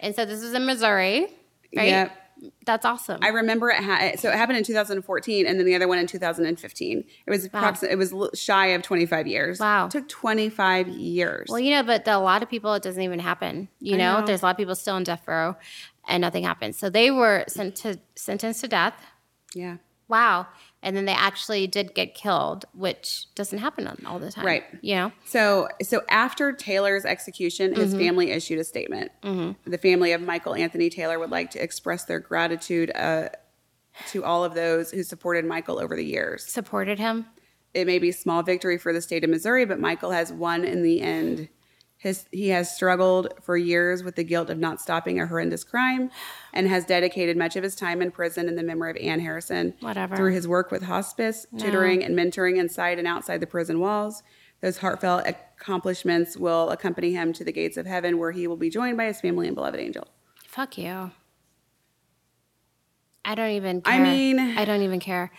and so this is in Missouri, right? Yep. That's awesome. I remember it. Ha- so it happened in 2014, and then the other one in 2015. It was approximately. It was l- shy of 25 years. Wow. It took 25 years. well, you know, but the, a lot of people, it doesn't even happen. You know? know. there's a lot of people still in death row, and nothing happens. So they were sent to sentenced to death. yeah. Wow, and then they actually did get killed, which doesn't happen all the time, Right. You know, So, so after Taylor's execution, his Mm-hmm. family issued a statement. The family of Michael Anthony Taylor would like to express their gratitude uh, to all of those who supported Michael over the years. supported him. It may be small victory for the state of Missouri, but Michael has won in the end. His, he has struggled for years with the guilt of not stopping a horrendous crime and has dedicated much of his time in prison in the memory of Ann Harrison. Whatever. Through his work with hospice, tutoring, and mentoring inside and outside the prison walls. Those heartfelt accomplishments will accompany him to the gates of heaven where he will be joined by his family and beloved angel. Fuck you. I don't even care. I mean- I don't even care.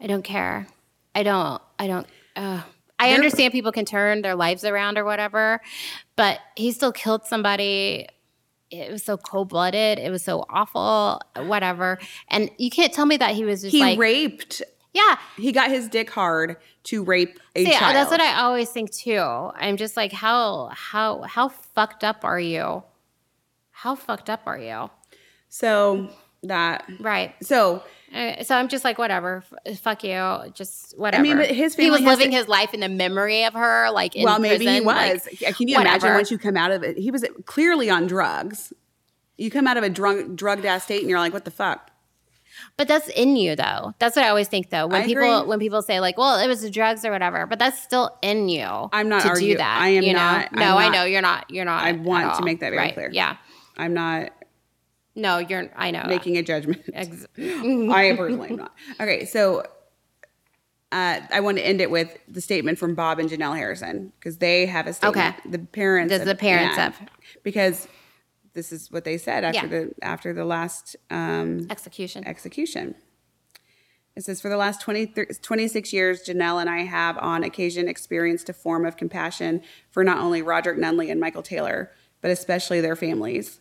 I don't care. I don't, I don't, uh, I understand people can turn their lives around or whatever, but he still killed somebody. It was so cold blooded. It was so awful, whatever. And you can't tell me that he was just He like, raped, yeah. he got his dick hard to rape a See, child. that's what I always think too. I'm just like, how, how, how fucked up are you? How fucked up are you? so that, Right. so Uh, So I'm just like, whatever, f- fuck you, just whatever. I mean, but his he was living to- his life in the memory of her, like in well, maybe he was. like, Can you imagine once you come out of it? He was clearly on drugs. You come out of a drug, drugged ass state and you're like, what the fuck? But that's in you, though. That's what I always think, though. When I people agree. when people say like, "Well, it was the drugs or whatever," but that's still in you. I'm not to argue- do that. I am you know? not- No, I know you're not. You're not. I want to make that very Right. clear. Yeah. I'm not No, you're. I know. making a judgment. Ex- I personally am not. Okay, so uh, I want to end it with the statement from Bob and Janelle Harrison because they have a statement. Okay. The parents. This is the parents of- because this is what they said after Yeah. the after the last um, execution. execution. It says, for the last 20, 26 years, Janelle and I have on occasion experienced a form of compassion for not only Roderick Nunley and Michael Taylor, but especially their families.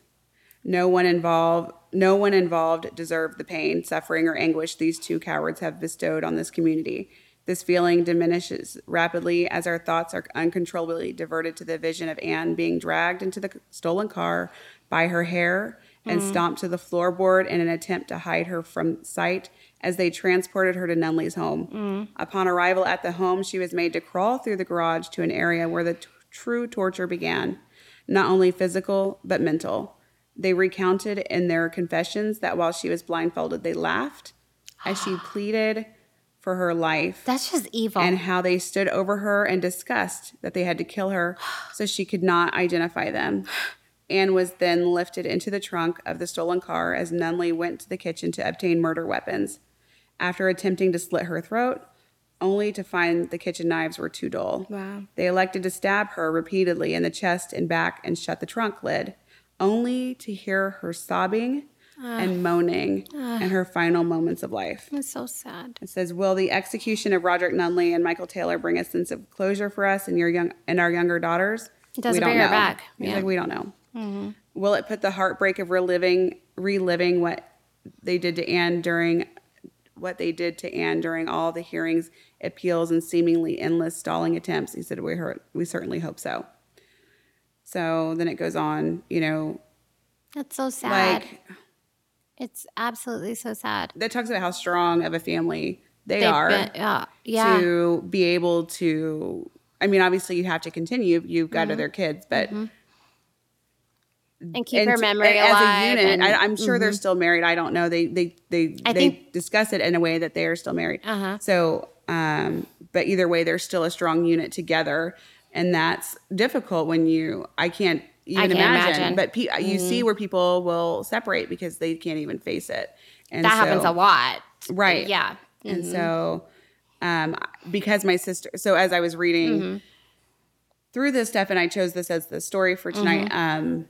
No one involved, no one involved deserved the pain, suffering, or anguish these two cowards have bestowed on this community. This feeling diminishes rapidly as our thoughts are uncontrollably diverted to the vision of Ann being dragged into the stolen car by her hair and hmm. stomped to the floorboard in an attempt to hide her from sight as they transported her to Nunley's home. Hmm. Upon arrival at the home, she was made to crawl through the garage to an area where the t- true torture began. not only physical, but mental. They recounted in their confessions that while she was blindfolded, they laughed as she pleaded for her life That's just evil. and how they stood over her and discussed that they had to kill her so she could not identify them. Ann was then lifted into the trunk of the stolen car as Nunley went to the kitchen to obtain murder weapons. After attempting to slit her throat, only to find the kitchen knives were too dull. Wow. They elected to stab her repeatedly in the chest and back and shut the trunk lid, only to hear her sobbing and ah. moaning ah. in her final moments of life. That's so sad. It says, "Will the execution of Roderick Nunley and Michael Taylor bring a sense of closure for us and your young and our younger daughters?" It doesn't we don't bring her back. Yeah. like, we don't know. Mm-hmm. Will it put the heartbreak of reliving, reliving what they did to Ann during what they did to Ann during all the hearings, appeals, and seemingly endless stalling attempts? He said, "We heard, we certainly hope so." So then it goes on, you know, That's so sad. like it's absolutely so sad. that talks about how strong of a family they They've are. been- yeah. Yeah. to be able to i mean obviously you have to continue you've got Mm-hmm. other kids but and keep her and- memory as alive. a unit and- mm-hmm. I, i'm sure they're still married i don't know they they they I they think- discuss it in a way that they are still married Uh-huh. so um but either way they're still a strong unit together and that's difficult when you i can't even can't imagine. imagine. Mm-hmm. but you see where people will separate because they can't even face it and that happens a lot. Right. Yeah. And so, um, because my sister, so as I was reading Mm-hmm. through this stuff, and I chose this as the story for tonight, Mm-hmm. um,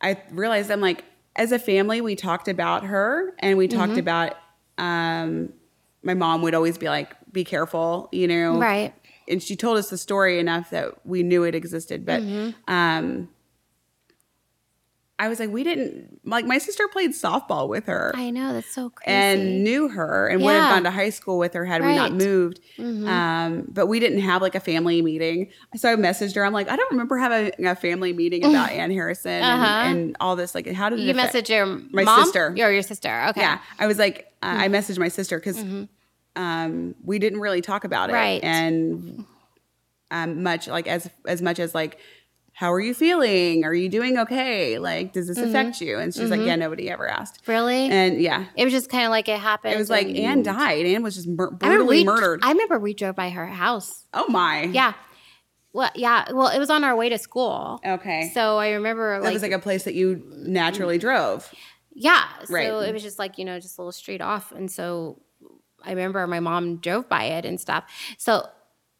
I realized I'm like, as a family, we talked about her and we talked Mm-hmm. about, um, my mom would always be like, be careful, you know? Right. And she told us the story enough that we knew it existed. But, Mm-hmm. um, I was like, we didn't, like, my sister played softball with her I know. That's so crazy. and knew her and would have gone to high school with her had we not Right. Mm-hmm. moved. Um, but we didn't have like a family meeting. So I messaged her. I'm like, I don't remember having a family meeting about Ann Harrison Uh-huh. and, and all this. Like, how did you message your My mom? sister. Or your sister. Okay. Yeah, I was like, uh, Mm-hmm. I messaged my sister because um, we didn't really talk about it, Right. And um, much like as as much as like. How are you feeling? Are you doing okay? Like, does this Mm-hmm. affect you? And she's like, Yeah, nobody ever asked. Really? And yeah, it was just kind of like it happened. it was like Ann died. Ann was just mur- I brutally we- murdered. I remember we drove by her house. oh my. Yeah. Well, yeah. Well, it was on our way to school. Okay. So I remember that like, was like a place that you naturally drove. yeah. So Right. it was just like, you know, just a little street off. And so I remember my mom drove by it and stuff. So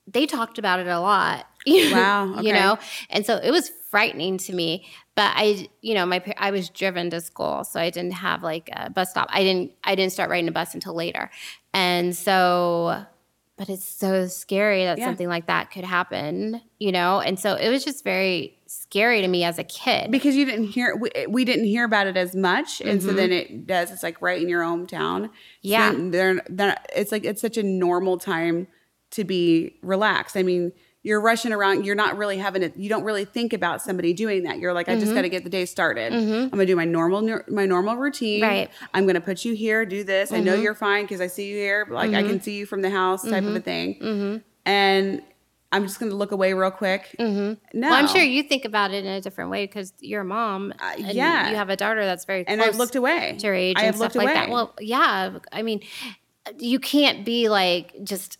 they talked about it a lot. Wow, You know? And so it was frightening to me. But I, you know, my I was driven to school, so I didn't have like a bus stop. I didn't I didn't start riding a bus until later. And so but it's so scary that Yeah. something like that could happen, you know? And so it was just very scary to me as a kid. Because you didn't hear, we, eh, we didn't hear about it as much, and so then mm-hmm. it does. It's like right in your hometown. Yeah. then they're, they're, it's like it's such a normal time to be relaxed. I mean, you're rushing around. You're not really having it. You don't really think about somebody doing that. You're like, I just mm-hmm. got to get the day started. Mm-hmm. I'm gonna do my normal my normal routine. Right. I'm gonna put you here. Do this. I know mm-hmm. you're fine because I see you here. Like I can see you from the house, type of a thing. And I'm just gonna look away real quick. No, Well, I'm sure you think about it in a different way because you're a mom. Uh, and Uh, yeah. You have a daughter that's very and I've looked away. to your age I and stuff looked like away. that. Well, yeah. I mean, you can't be like just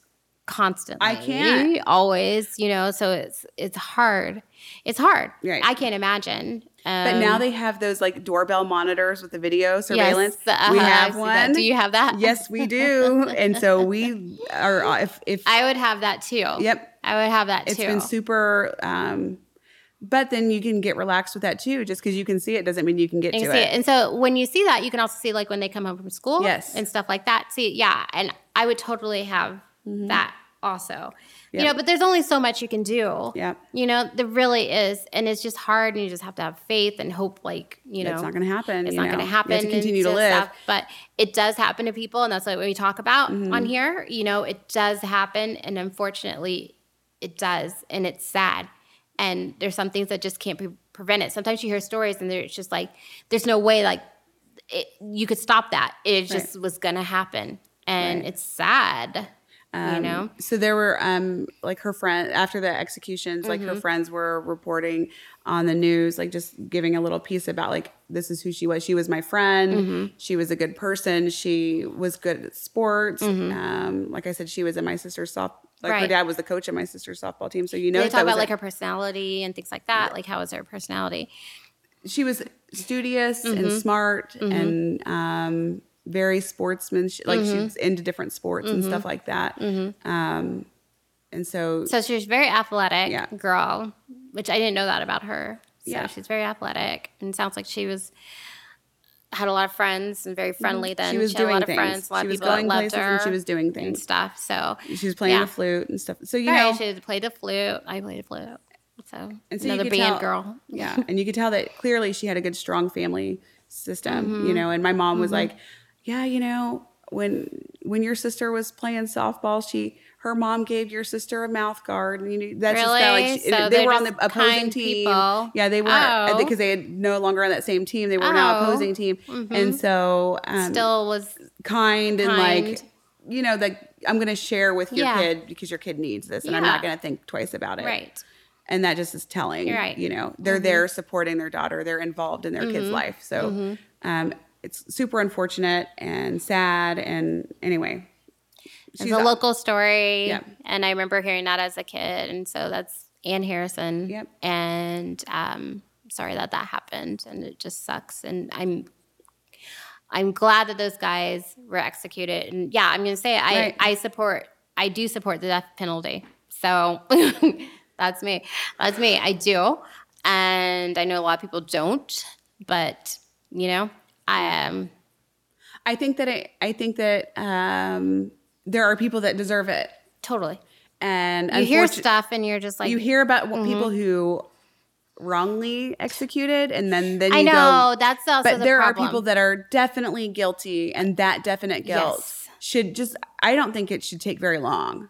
constantly. I can't. always, you know. So it's it's hard. It's hard. Right. I can't imagine. But Um, now they have those like doorbell monitors with the video surveillance. Yes, we uh-huh, have I've seen that. one. Do you have that? Yes, we do. and so we are uh, if if I would have that too. Yep. I would have that It's been super um but then you can get relaxed with that too. Just because you can see it doesn't mean you can get You to see it. it. And so when you see that, you can also see like when they come home from school Yes. and stuff like that. See, yeah. And I would totally have that also. You know, but there's only so much you can do. Yeah. You know, there really is. And it's just hard and you just have to have faith and hope like, you know. it's not going to happen. it's not know. going to happen. You to continue to live. stuff. But it does happen to people, and that's what we talk about Mm-hmm. on here. You know, it does happen, and unfortunately, it does, and it's sad. And there's some things that just can't be prevented. Sometimes you hear stories, and there's just like, there's no way like it, you could stop that. It just was gonna happen, and Right. it's sad. You know? So there were um like her friend after the executions, like Mm-hmm. her friends were reporting on the news, like just giving a little piece about like this is who she was. She was my friend. Mm-hmm. She was a good person. She was good at sports. Mm-hmm. Um, like I said, she was in my sister's soft. Like her dad was the coach of my sister's softball team. So you know they talk about like a- her personality and things like that. Like, how was her personality? she was studious Mm-hmm. and smart and um, very sportsmanship. Like Mm-hmm. she's into different sports and stuff like that. Um, and so, So she was very athletic Yeah. girl, which I didn't know that about her. So Yeah. she's very athletic, and sounds like she was had a lot of friends and very friendly. Then Mm-hmm. She was had a lot doing of things. friends, a lot She of was people going loved places her and she was doing things and stuff. So she was playing yeah. the flute and stuff. So you right, know, she played the flute. I played the flute. So, And so another band tell- girl. yeah, and you could tell that clearly she had a good, strong family system. Mm-hmm. You know, and my mom was like, "Yeah, you know, when when your sister was playing softball, she." Her mom gave your sister a mouth guard, and you know, that's just kinda Really? like So they were on the opposing kind team. people. Yeah, they were uh, Oh. because they had no longer on that same team. They were now Oh. opposing team, and mm-hmm. so um, Still was kind and like you know that I'm going to share with your Yeah. kid because your kid needs this, and I'm not going to think twice about it right. and that just is telling You're right. you know they're mm-hmm. there supporting their daughter they're involved in their kid's mm-hmm. life so um, it's super unfortunate and sad and anyway It's a a- local story, Yeah. and I remember hearing that as a kid, and so that's Ann Harrison. Yep. And um, sorry that that happened, and it just sucks. And I'm, I'm glad that those guys were executed. And yeah, I'm gonna say I, Right. I support, I do support the death penalty. So that's me. That's me. I do, and I know a lot of people don't, but you know, I am. i think that it, i think that um, there are people that deserve it Totally. and You hear stuff, and you're just like, you hear about what people who wrongly executed and then then you I know go that's also but the there problem. are people that are definitely guilty and that definite guilt Yes. should just i don't think it should take very long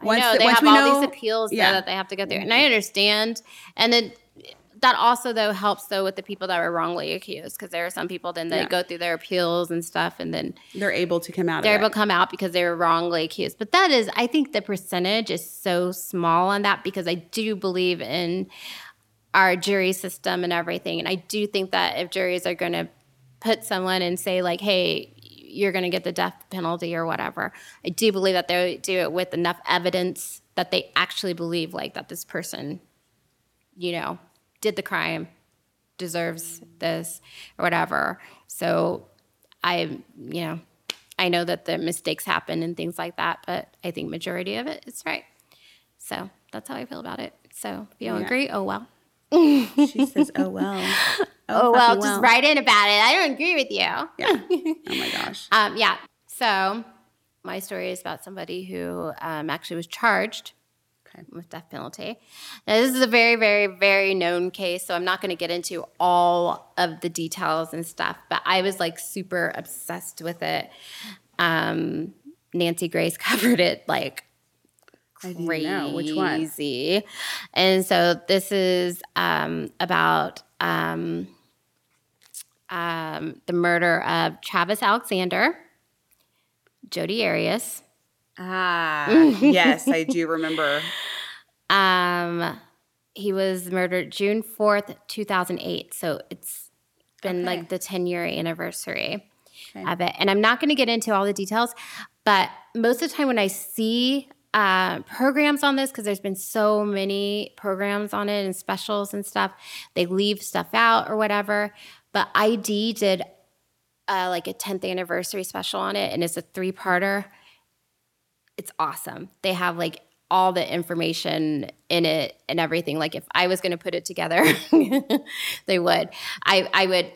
I know the- they have all know- these appeals yeah. that they have to go through, and I understand. And then that also though helps though with the people that were wrongly accused because there are some people then they Yeah. go through their appeals and stuff, and then they're able to come out they're able to come out because they were wrongly accused. But that is, I think the percentage is so small on that because I do believe in our jury system and everything. And I do think that if juries are going to put someone and say, like, hey, you're going to get the death penalty or whatever, I do believe that they do it with enough evidence that they actually believe, like, that this person, you know, did the crime, deserves this or whatever. So I, you know, I know that the mistakes happen and things like that, but I think majority of it is right. So that's how I feel about it. So if you don't Yeah. agree, oh well. she says oh well Oh, well, fucking just write in about it. I don't agree with you. yeah oh my gosh Um, yeah. So my story is about somebody who um, actually was charged. With death penalty. Now, this is a very, very, very known case, so I'm not going to get into all of the details and stuff. But I was like super obsessed with it. Um, Nancy Grace covered it like crazy. know which one. And so this is um, about um, um, the murder of Travis Alexander, Jodi Arias. Ah yes i do remember Um, he was murdered June 4th, 2008. So it's been Okay. like the 10 year anniversary Okay. of it. And I'm not going to get into all the details, but most of the time when I see uh, programs on this, because there's been so many programs on it and specials and stuff, they leave stuff out or whatever. But ID did uh, like a 10th anniversary special on it, and it's a three parter it's awesome. They have like all the information in it and everything. Like if I was going to put it together, they would. I I would.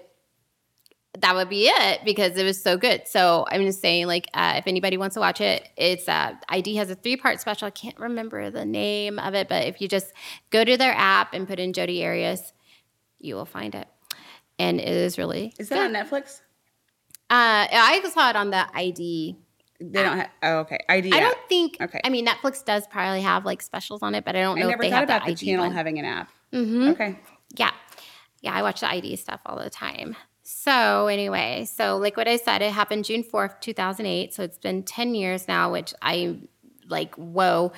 That would be it because it was so good. So I'm just saying, like, uh, if anybody wants to watch it, it's uh, ID has a three part special. I can't remember the name of it, but if you just go to their app and put in Jodi Arias, you will find it, and it is really. is that on netflix Uh, I saw it on the ID they don't have oh okay id I app. don't think. Okay. I mean, Netflix does probably have like specials on it, but I don't i know if never they thought have about the the channel one. having an app Mm-hmm. okay Yeah, yeah. I watch the ID stuff all the time. So anyway, so like what I said, it happened June fourth, two thousand eight. So it's been ten years now, which I like, whoa.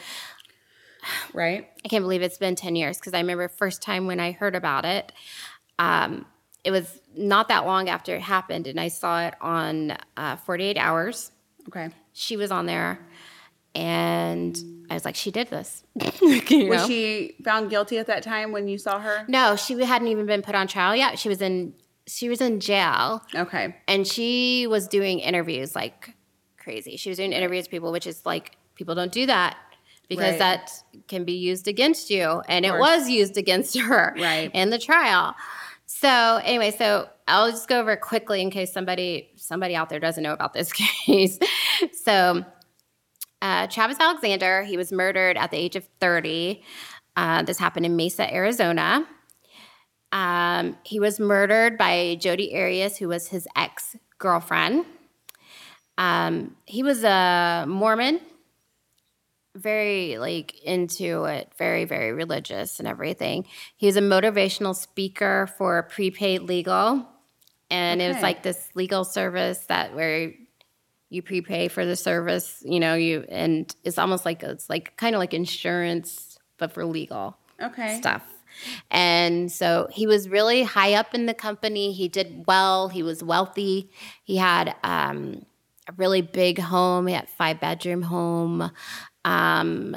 Right. I can't believe it's been 10 years because I remember first time when I heard about it, um, it was not that long after it happened, and I saw it on uh, 48 Hours. Okay. She was on there, and I was like, she did this. You Was she found guilty at that time when you saw her? no, she hadn't even been put on trial yet. She was in she was in jail, Okay. and she was doing interviews like crazy. She was doing interviews with people, which is like people don't do that because Right. that can be used against you, and it was used against her Right. in the trial. So anyway, so I'll just go over quickly in case somebody somebody out there doesn't know about this case. so uh, Travis Alexander, he was murdered at the age of 30. Uh, this happened in Mesa, Arizona. Um, he was murdered by Jodi Arias, who was his ex girlfriend. Um, he was a Mormon, very like into it, very, very religious and everything. He was a motivational speaker for prepaid legal. And it was like this legal service that where you prepay for the service, you know, you and it's almost like it's like kind of like insurance, but for legal Okay. stuff. And so he was really high up in the company. He did well. He was wealthy. He had um, a really big home. He had five bedroom home. Um,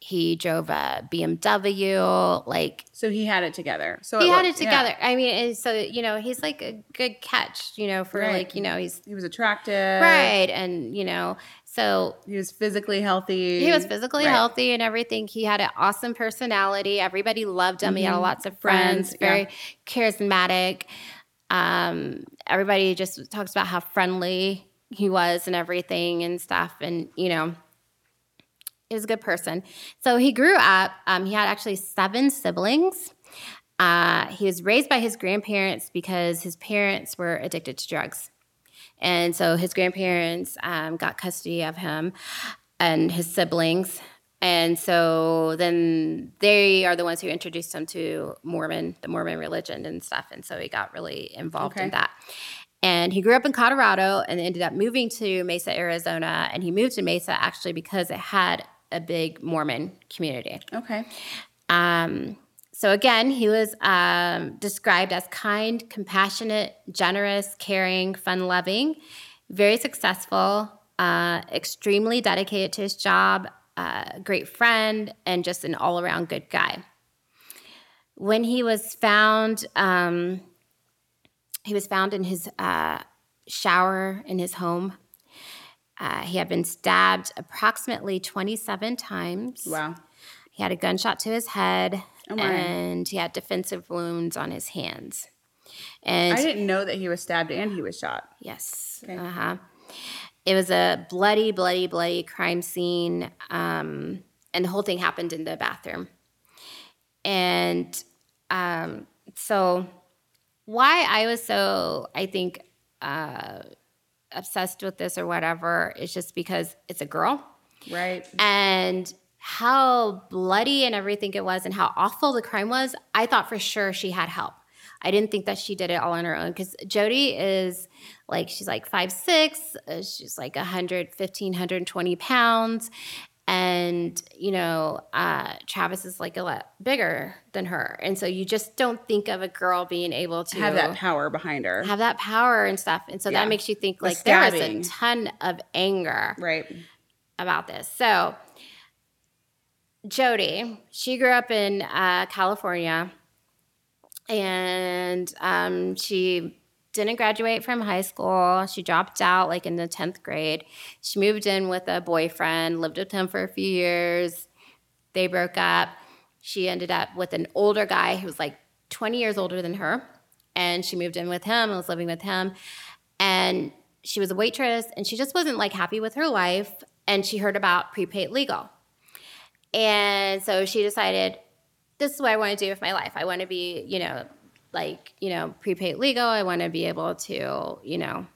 he drove a BMW. Like So he had it together. So he had looked- it yeah. together. I mean, and so you know, he's like a good catch. You know, for Right. like you know, he's He was attractive. right, and you know, so He was physically healthy. he was physically Right. healthy and everything. He had an awesome personality. Everybody loved him. He had lots of friends, Mm-hmm. Friends, very charismatic. Um, everybody just talks about how friendly he was and everything and stuff. And, you know, he was a good person. So he grew up, um, he had actually seven siblings. Uh, he was raised by his grandparents because his parents were addicted to drugs. And so his grandparents um, got custody of him and his siblings. And so then they are the ones who introduced him to Mormon, the Mormon religion and stuff. And so he got really involved in that. And he grew up in Colorado and ended up moving to Mesa, Arizona. And he moved to Mesa actually because it had a big Mormon community. Okay. Um, so again, he was um, described as kind, compassionate, generous, caring, fun-loving, very successful, uh, extremely dedicated to his job, uh, great friend, and just an all-around good guy. When he was found, um, he was found in his uh, shower in his home. Uh, he had been stabbed approximately 27 times. Wow. He had a gunshot to his head, Oh, and he had defensive wounds on his hands. And I didn't know that he was stabbed and he was shot. yes, Okay. uh huh. It was a bloody, bloody, bloody crime scene, um, and the whole thing happened in the bathroom. And um, so, why I was so, I think, uh, obsessed with this or whatever is just because it's a girl Right. and how bloody and everything it was and how awful the crime was, I thought for sure she had help. I didn't think that she did it all on her own because Jodi is like, she's like five six, uh, she's like 115, 120 pounds. And, you know, uh, Travis is like a lot bigger than her. And so you just don't think of a girl being able to Have that power behind her. have that power and stuff. And so Yeah. that makes you think like there was a ton of anger right. about this. So, Jodi, she grew up in uh, California, and um, she didn't graduate from high school. She dropped out like in the tenth grade. She moved in with a boyfriend, lived with him for a few years. They broke up. She ended up with an older guy who was like twenty years older than her, and she moved in with him and was living with him. And she was a waitress, and she just wasn't like happy with her life. And she heard about prepaid legal. And so she decided, this is what I want to do with my life. I want to be, you know, like, you know, prepaid legal. I want to be able to, you know,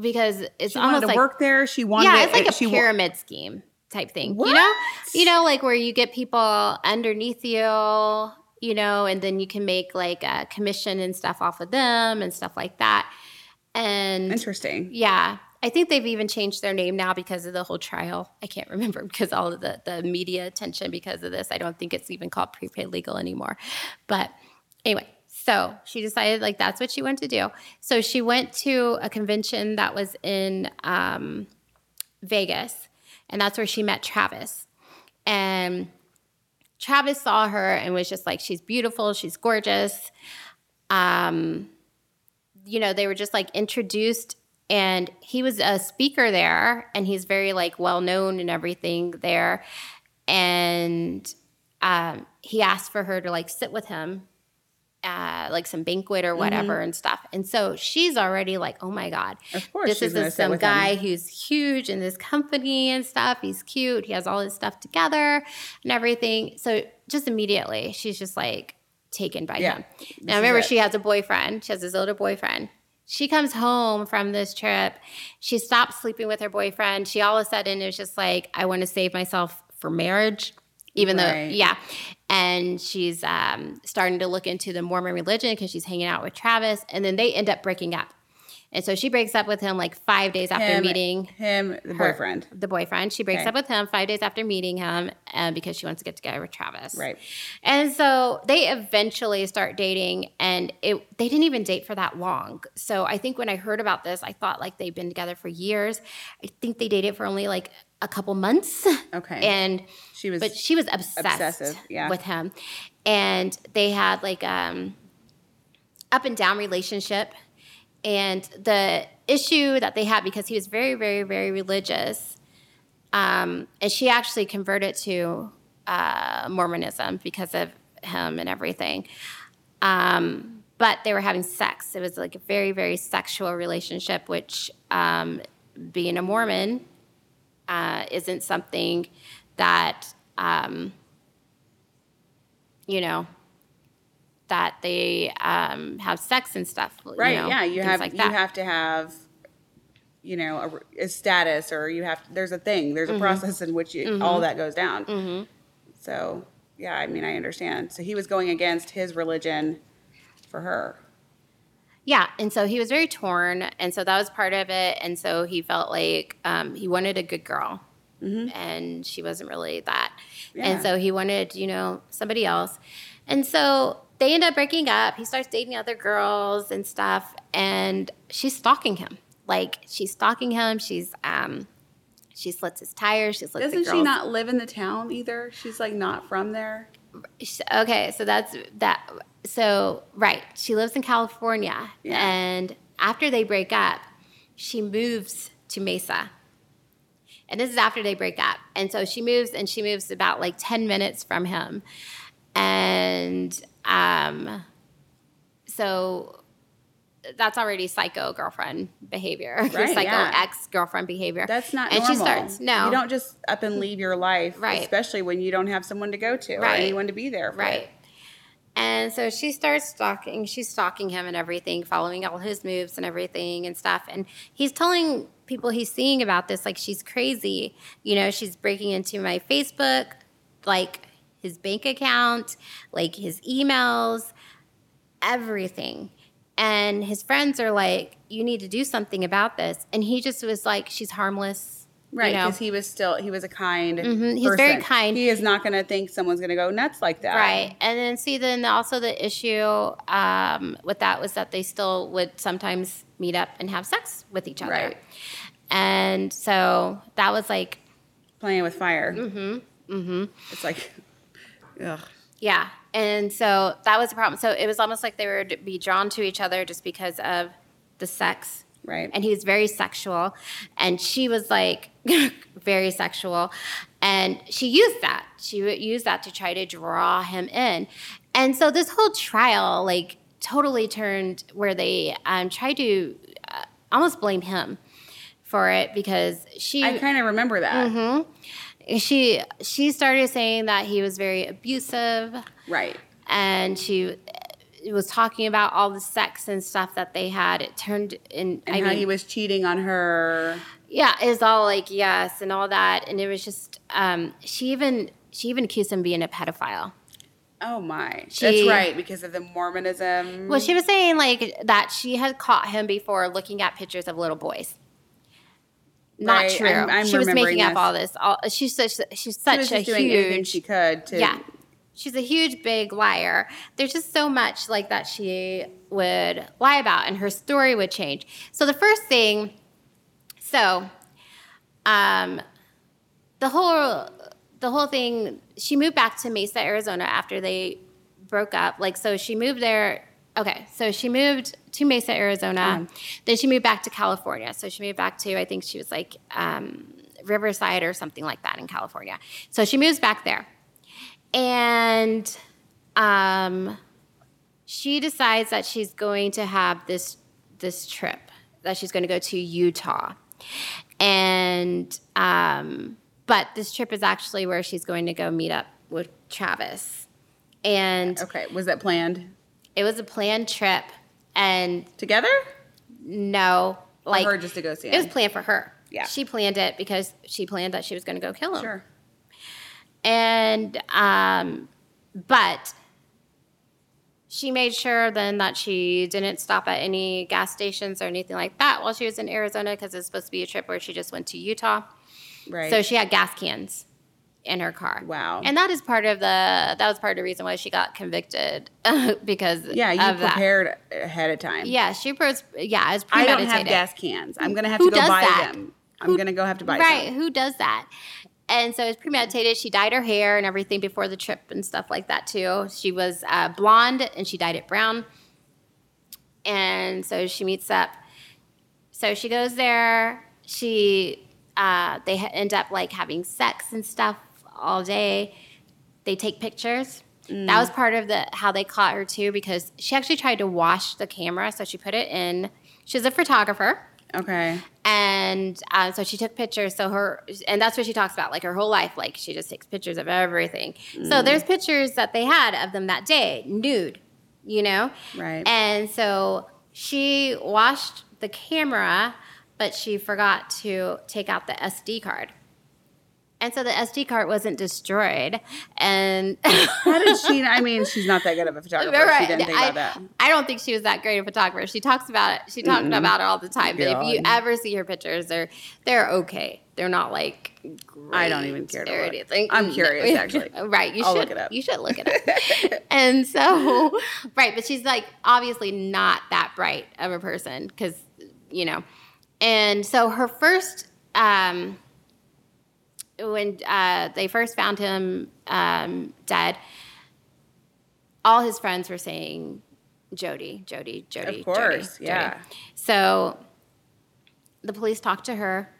because it's She wanted almost to like, work there. She wanted. yeah, it's like a she wa- pyramid scheme type thing. You know, you know, like where you get people underneath you, you know, and then you can make like a commission and stuff off of them and stuff like that. And Interesting. yeah. I think they've even changed their name now because of the whole trial. I can't remember because all of the, the media attention because of this. I don't think it's even called prepaid legal anymore. But anyway, so she decided like that's what she wanted to do. So she went to a convention that was in um, Vegas, and that's where she met Travis. And Travis saw her and was just like, she's beautiful, she's gorgeous. Um, you know, they were just like introduced, and he was a speaker there, and he's very like well known and everything there. And um, he asked for her to like sit with him uh, like some banquet or whatever and stuff. And so she's already like, oh my God. Of course This is gonna this, sit some with him. guy who's huge in this company and stuff. He's cute. He has all his stuff together and everything. So just immediately, she's just like taken by Yeah, him. Now, remember, she has a boyfriend. She has this older boyfriend. She comes home from this trip. She stops sleeping with her boyfriend. She all of a sudden is just like, I want to save myself for marriage. Even though, yeah. And she's um, starting to look into the Mormon religion because she's hanging out with Travis. And then they end up breaking up. And so she breaks up with him like five days after him, meeting him, the her- boyfriend. The boyfriend. She breaks Okay. up with him five days after meeting him uh, because she wants to get together with Travis. Right. And so they eventually start dating, and it they didn't even date for that long. So I think when I heard about this, I thought like they've been together for years. I think they dated for only like a couple months. Okay. And She was but she was obsessed obsessive, yeah. with him, and they had like um up and down relationship. And the issue that they had because he was very, very, very religious, um, and she actually converted to uh, Mormonism because of him and everything. Um, but they were having sex. It was like a very, very sexual relationship, which um, being a Mormon uh, isn't something that um, you know that they um, have sex and stuff. you right. know, yeah. You have like you have to have you know a, a status or you have there's a thing there's a Mm-hmm. process in which you, all that goes down. So yeah, I mean I understand. So he was going against his religion for her. Yeah, and so he was very torn, and so that was part of it. And so he felt like um, he wanted a good girl, and she wasn't really that. Yeah. And so he wanted, you know, somebody else. And so they end up breaking up. He starts dating other girls and stuff, and she's stalking him. Like she's stalking him. She's um, she slits his tires. She slits Doesn't she not live in the town either? She's like not from there. Okay, so that's that. So right, she lives in California, Yeah. and after they break up, she moves to Mesa. And this is after they break up, and so she moves, and she moves about like ten minutes from him, and um, so that's already psycho girlfriend behavior, Right, psycho yeah. ex girlfriend behavior. That's not normal. and normal. she starts no, You don't just up and leave your life, Right. especially when you don't have someone to go to or Right. anyone to be there. For. Right. And so she starts stalking, she's stalking him and everything, following all his moves and everything and stuff. And he's telling people he's seeing about this like she's crazy. You know, she's breaking into my Facebook, like his bank account, like his emails, everything. And his friends are like, you need to do something about this. And he just was like, she's harmless. Right, You know? because he was still he was a kind. Mhm, he's very kind. He is not going to think someone's going to go nuts like that. Right. And then see, then also the issue um, with that was that they still would sometimes meet up and have sex with each other. Right. And so that was like, Playing with fire. Mm-hmm. Mm-hmm. It's like, ugh. yeah. And so that was a problem. So it was almost like they would be drawn to each other just because of the sex. Right. And he was very sexual. And she was like very sexual. And she used that. She would use that to try to draw him in. And so this whole trial, like, totally turned where they um, tried to uh, almost blame him for it because she I kind of remember that. Mm-hmm. she she started saying that he was very abusive Right. and she was talking about all the sex and stuff that they had. It turned in. And I how mean, he was cheating on her. yeah, it was all like yes and all that, and it was just. Um, she even she even accused him of being a pedophile. Oh my. She- That's right, because of the Mormonism. Well, she was saying like that she had caught him before looking at pictures of little boys. not Right, true. I'm- I'm she was making up all this. All, she's such she's She such was a just doing anything huge she could to. yeah. She's a huge big liar. There's just so much like that she would lie about and her story would change. So the first thing so um the whole the whole thing she moved back to Mesa, Arizona after they broke up. Like so she moved there okay, so she moved to Mesa, Arizona. Then she moved back to California. So she moved back to I think she was like um Riverside or something like that in California. So she moves back there and um, she decides that she's going to have this this trip that she's going to go to Utah, and um, but this trip is actually where she's going to go meet up with Travis, and Okay. Was that planned it was a planned trip, and together? no, Like her just to go see it was planned for her. Yeah. she planned it because she planned that she was going to go kill him Sure. And um, but she made sure then that she didn't stop at any gas stations or anything like that while she was in Arizona because it's supposed to be a trip where she just went to Utah. Right. So she had gas cans in her car. Wow. And that is part of the that was part of the reason why she got convicted because yeah, you of that. prepared ahead of time. Yeah, she pros yeah, it's premeditated. I don't have gas cans. I'm gonna have Who to go does buy that? them. I'm gonna go have to buy them. right some. who does that and so it's premeditated. She dyed her hair and everything before the trip and stuff like that too. She was uh, blonde and she dyed it brown. And so she meets up. So she goes there. She uh, they end up like having sex and stuff all day. They take pictures. That was part of the how they caught her too because she actually tried to wash the camera so she put it in. She's a photographer Okay. and uh, so she took pictures so her and that's what she talks about like her whole life like she just takes pictures of everything so there's pictures that they had of them that day nude you know Right. and so she washed the camera but she forgot to take out the sd card and so the sd card wasn't destroyed and How did she? I mean, she's not that good of a photographer. She didn't think I, about that. I don't think she was that great of a photographer. She talks about it. She talked about it all the time. But if you ever see her pictures, they're they're okay. They're not like I don't even care to look. I'm curious, actually. right, you I'll should look it up. You should look it up. and so, right, but she's like obviously not that bright of a person because you know, and so her first. um when uh, they first found him um, dead, all his friends were saying Jodi, Jodi, Jodi, Of course, Jodi, yeah. Jodi. So the police talked to her.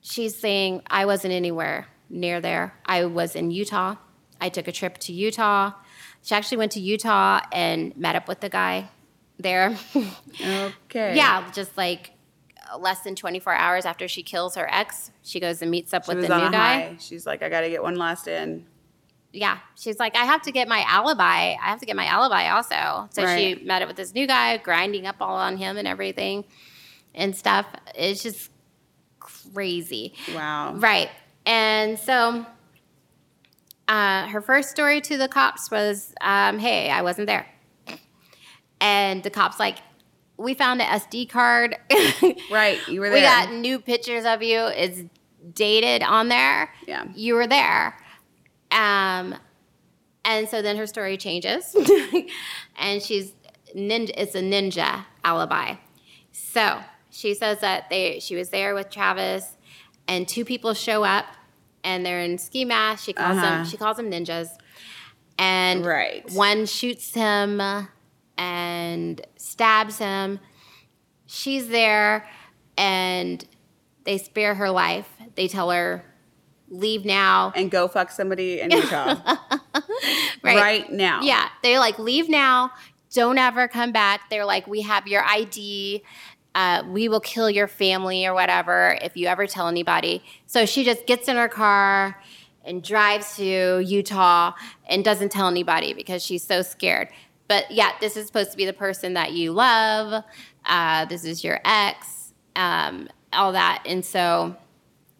She's saying, I wasn't anywhere near there. I was in Utah. I took a trip to Utah. She actually went to Utah and met up with the guy there. Okay. yeah, just like less than 24 hours after she kills her ex, she goes and meets up She with the new guy. She's like, I got to get one last in. yeah, she's like, I have to get my alibi. I have to get my alibi also. So Right. she met up with this new guy, grinding up all on him and everything and stuff. It's just crazy. Wow. Right. And so uh, her first story to the cops was, um, hey, I wasn't there. And the cops like, we found an SD card. Right. You were there. We got new pictures of you. It's dated on there. Yeah. You were there. Um, and so then her story changes, and she's ninja. It's a ninja alibi. So she says that they she was there with Travis, and two people show up, and they're in ski masks. She calls Uh-huh. them she calls them ninjas, and Right. one shoots him and stabs him. She's there, and they spare her life. They tell her, "Leave now." and go fuck somebody in Utah right. now. Yeah, they're like, leave now. Don't ever come back. They're like, we have your ID. Uh, we will kill your family or whatever if you ever tell anybody. So she just gets in her car and drives to Utah and doesn't tell anybody because she's so scared. But yeah, this is supposed to be the person that you love. Uh, this is your ex, um, all that. And so,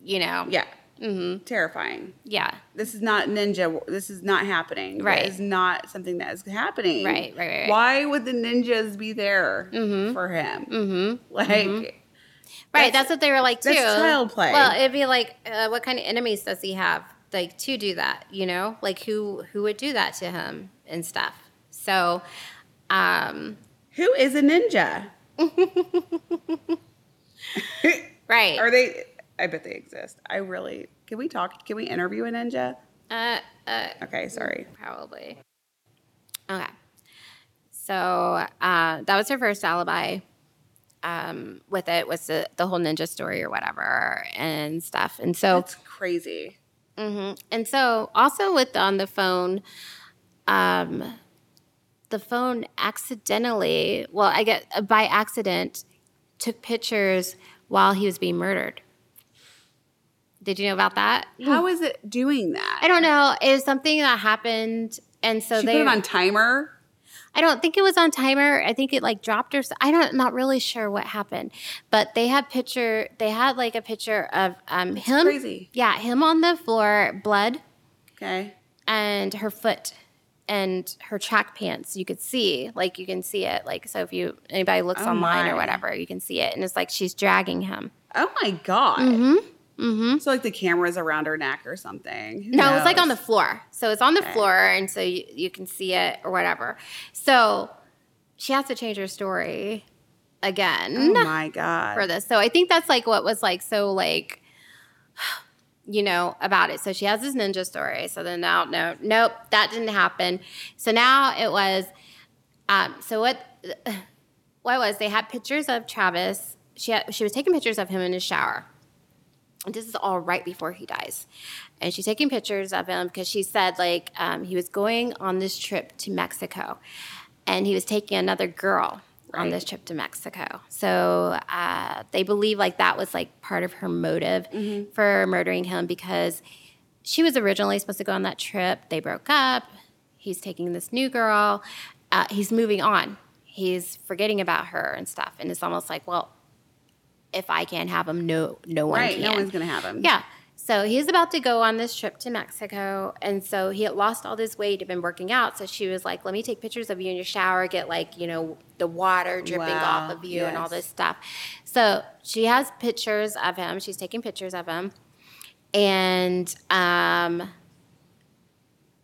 you know, Yeah. Mm-hmm. Terrifying. yeah, This is not ninja. This is not happening. Right. Is not something that is happening. Right, right, right, right. Why would the ninjas be there for him? mm-hmm. Like, Right, That's- that's, what they were like too. that's child play. Well, it'd be like, uh, what kind of enemies does he have, like to do that? You know, like who who would do that to him and stuff. So, um, Who is a ninja? right. Are they? I bet they exist. I really. Can we talk? Can we interview a ninja? Uh, uh, Okay, sorry. probably. Okay. So uh, that was her first alibi. Um, with it was the, the whole ninja story or whatever and stuff. And so That's crazy. hmm And so also with on the phone, um, the phone accidentally, well, I get uh, by accident, took pictures while he was being murdered. Did you know about that? How is it doing that? I don't know. It was something that happened, and so she they. put it on timer. I don't think it was on timer. I think it like dropped or I don't not really sure what happened. But they had picture they had like a picture of um him crazy. Yeah, him on the floor, blood Okay. and her foot and her track pants. You could see, like you can see it. Like so if you anybody looks Oh, online my. or whatever, you can see it. And it's like she's dragging him. Oh my god. Mm-hmm. Mm-hmm. So like the camera's around her neck or something. Who No, it's like on the floor. So it's on the Okay. floor, and so you, you can see it or whatever. So she has to change her story again Oh my god. for this. So I think that's like what was like so like, you know, about it. So she has this ninja story. So then now, no, nope, that didn't happen. So now it was, um, so what, what was they had pictures of Travis. She had, she was taking pictures of him in his shower. And this is all right before he dies. And she's taking pictures of him because she said, like, um, he was going on this trip to Mexico and he was taking another girl on this trip to Mexico. So uh, they believe, like, that was like part of her motive for murdering him because she was originally supposed to go on that trip. They broke up. He's taking this new girl. Uh, he's moving on. He's forgetting about her and stuff. And it's almost like, well, if I can't have him, no, no one right. can. No one's gonna have him. Yeah. So he's about to go on this trip to Mexico. And so he had lost all this weight, had been working out. So she was like, let me take pictures of you in your shower, get like, you know, the water dripping Wow, off of you and all this stuff. So she has pictures of him. She's taking pictures of him. And um,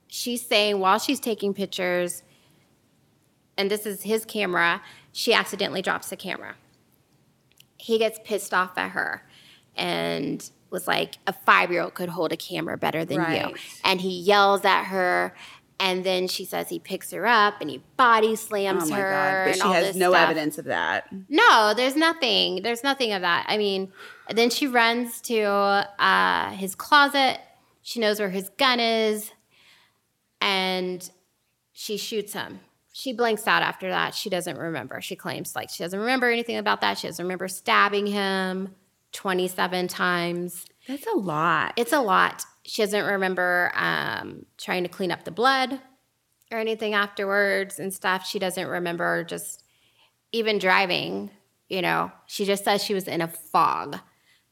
she's saying while she's taking pictures, and this is his camera, she accidentally drops the camera he gets pissed off at her and was like a five year old could hold a camera better than you. And he yells at her and then she says he picks her up and he body slams Oh my her god. But she has no stuff. evidence of that. no there's nothing. There's nothing of that. I mean then she runs to uh, his closet. She knows where his gun is and she shoots him. She blanks out after that. She doesn't remember. She claims like she doesn't remember anything about that. She doesn't remember stabbing him 27 times That's a lot. it's a lot she doesn't remember um, trying to clean up the blood or anything afterwards and stuff she doesn't remember just even driving you know she just says she was in a fog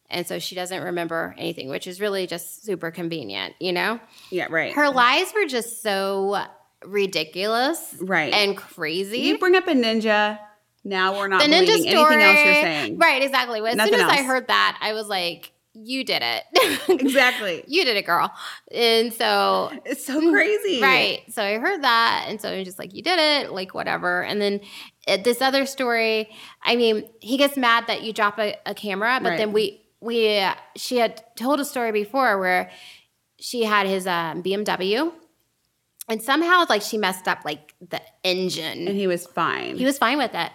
and so she doesn't remember anything which is really just super convenient you know yeah, right. her lies were just so ridiculous Right. and crazy you bring up a ninja. Now we're not the ninja believing story anything else you're saying. right exactly as Nothing soon as i heard that i was like you did it Exactly. you did it girl and so It's so crazy. Right. So I heard that. And so I'm just like, you did it, like whatever. And then uh, this other story, I mean, he gets mad that you drop a, a camera, but Right. then we, we, uh, she had told a story before where she had his um, BMW and somehow like she messed up like the engine. And he was fine. he was fine with it.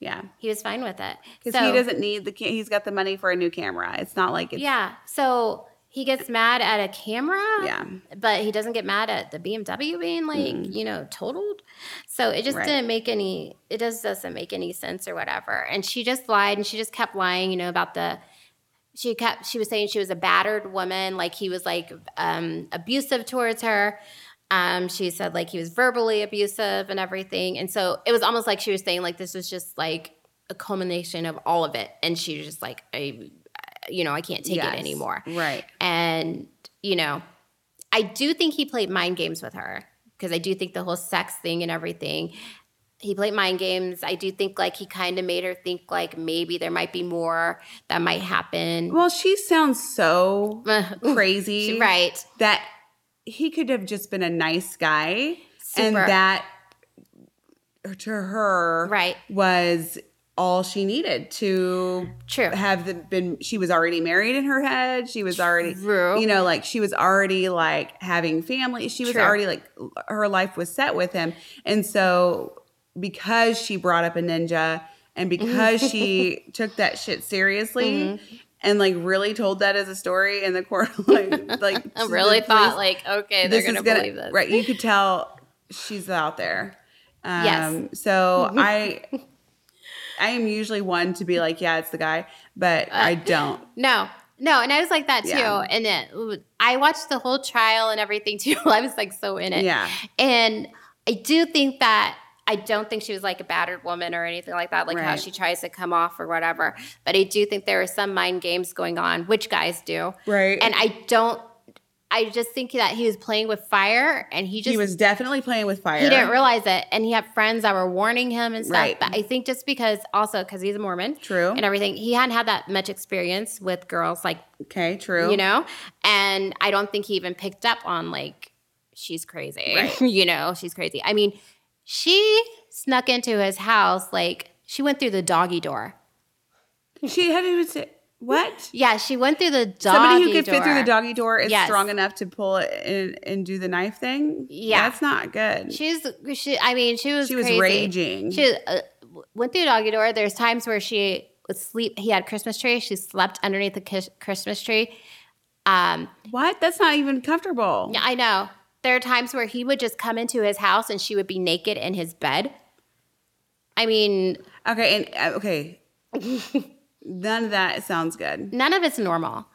Yeah. He was fine with it. Because So- he doesn't need the. ca- He's got the money for a new camera. It's not like it's. Yeah. So he gets mad at a camera. Yeah. But he doesn't get mad at the BMW being like, you know, totaled. So it just Right. didn't make any it just doesn't make any sense or whatever. And she just lied and she just kept lying, you know, about the she kept she was saying she was a battered woman, like he was like um abusive towards her. Um, she said like he was verbally abusive and everything. And so it was almost like she was saying like this was just like a culmination of all of it. And she was just like, I you know, I can't take Yes. it anymore. Right. And, you know, I do think he played mind games with her because I do think the whole sex thing and everything he played mind games. I do think like he kind of made her think like maybe there might be more that might happen. Well, she sounds so crazy. right. That he could have just been a nice guy. And that to her Right. was all she needed to True. have been she was already married in her head she was already True. you know like she was already like having family she was True. already like her life was set with him and so because she brought up a ninja and because she took that shit seriously Mm-hmm. And like really told that as a story in the court like like I really thought police, like, okay, they're gonna, gonna believe this. right you could tell she's out there um Yes. so i i am usually one to be like yeah it's the guy but i don't No, no, and I was like that too. Yeah. And it, I watched the whole trial and everything too. I was like so in it. Yeah. And I do think that I don't think she was like a battered woman or anything like that, like how she tries to come off or whatever. But I do think there are some mind games going on, which guys do. Right. And I don't. I just think that he was playing with fire, and he just he was definitely playing with fire he didn't realize it, and he had friends that were warning him and stuff. Right. But I think just because also because he's a Mormon, True. and everything, he hadn't had that much experience with girls, like okay true you know, and I don't think he even picked up on like she's crazy, Right. you know, she's crazy. I mean, she snuck into his house like she went through the doggy door. she had to say what Yeah, she went through the doggy door. somebody who could door. fit through the doggy door is Yes. strong enough to pull it and, and do the knife thing Yeah. that's not good She's she. I mean, she was She was crazy. raging. She uh, went through the doggy door. There's times where she would sleep. He had a Christmas tree. She slept underneath the Christmas tree. Um, what that's not even comfortable yeah, I know. There are times where he would just come into his house and she would be naked in his bed. I mean, okay and uh, okay none of that sounds good none of it's normal.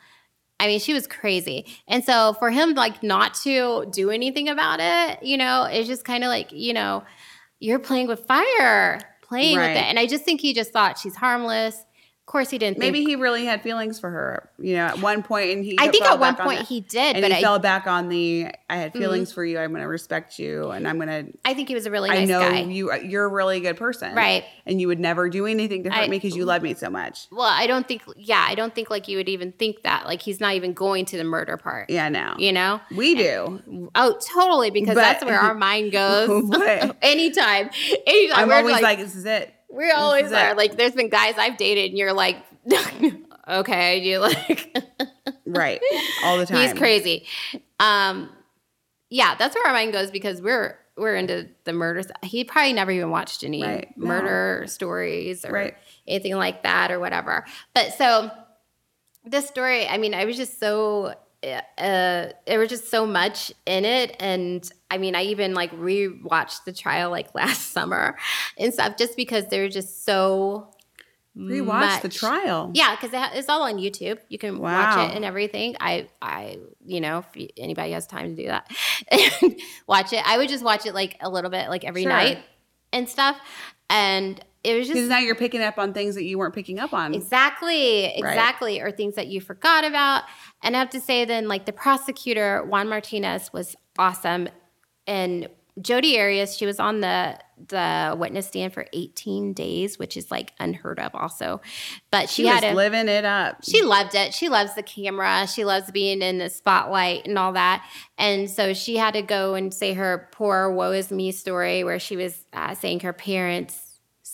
I mean, she was crazy. And so for him, like, not to do anything about it, you know, it's just kind of like, you know, you're playing with fire, playing with it. And I just think he just thought she's harmless. Of course, he didn't think. Maybe he really had feelings for her, you know, at one point, and he. I think at one back on point he did, and but he I, fell back on the. I had mm-hmm. feelings for you. I'm going to respect you, and I'm going to. I think he was a really I nice know guy. you. You're a really good person, Right. And you would never do anything to hurt I- me because you love me so much. well, I don't think, yeah, I don't think like you would even think that. Like he's not even going to the murder part. Yeah, no, You know? we do. Oh, totally, because But- that's where our mind goes. Anytime. Anytime. I'm always like, this is it. We always are. Like there's been guys I've dated and you're like, okay, you like Right, all the time. he's crazy. Um yeah, that's where our mind goes because we're we're into the murders. He probably never even watched any Right. No. murder stories or Right. anything like that or whatever. But so this story, I mean, I was just so uh there was just so much in it and I mean, I even like rewatched the trial like last summer and stuff just because they're just so Rewatch the trial. yeah, because it it's all on YouTube. You can Wow. watch it and everything. I, I, you know, if anybody has time to do that, watch it. I would just watch it like a little bit, like every Sure. night and stuff. And it was just Because just now you're picking up on things that you weren't picking up on. exactly, exactly, or things that you forgot about. And I have to say, then, like the prosecutor Juan Martinez was awesome, and Jodi Arias, she was on the the witness stand for 18 days, which is like unheard of, also. But she, She was had a living it up. she loved it. She loves the camera. She loves being in the spotlight and all that. And so she had to go and say her poor woe is me story where she was uh, saying her parents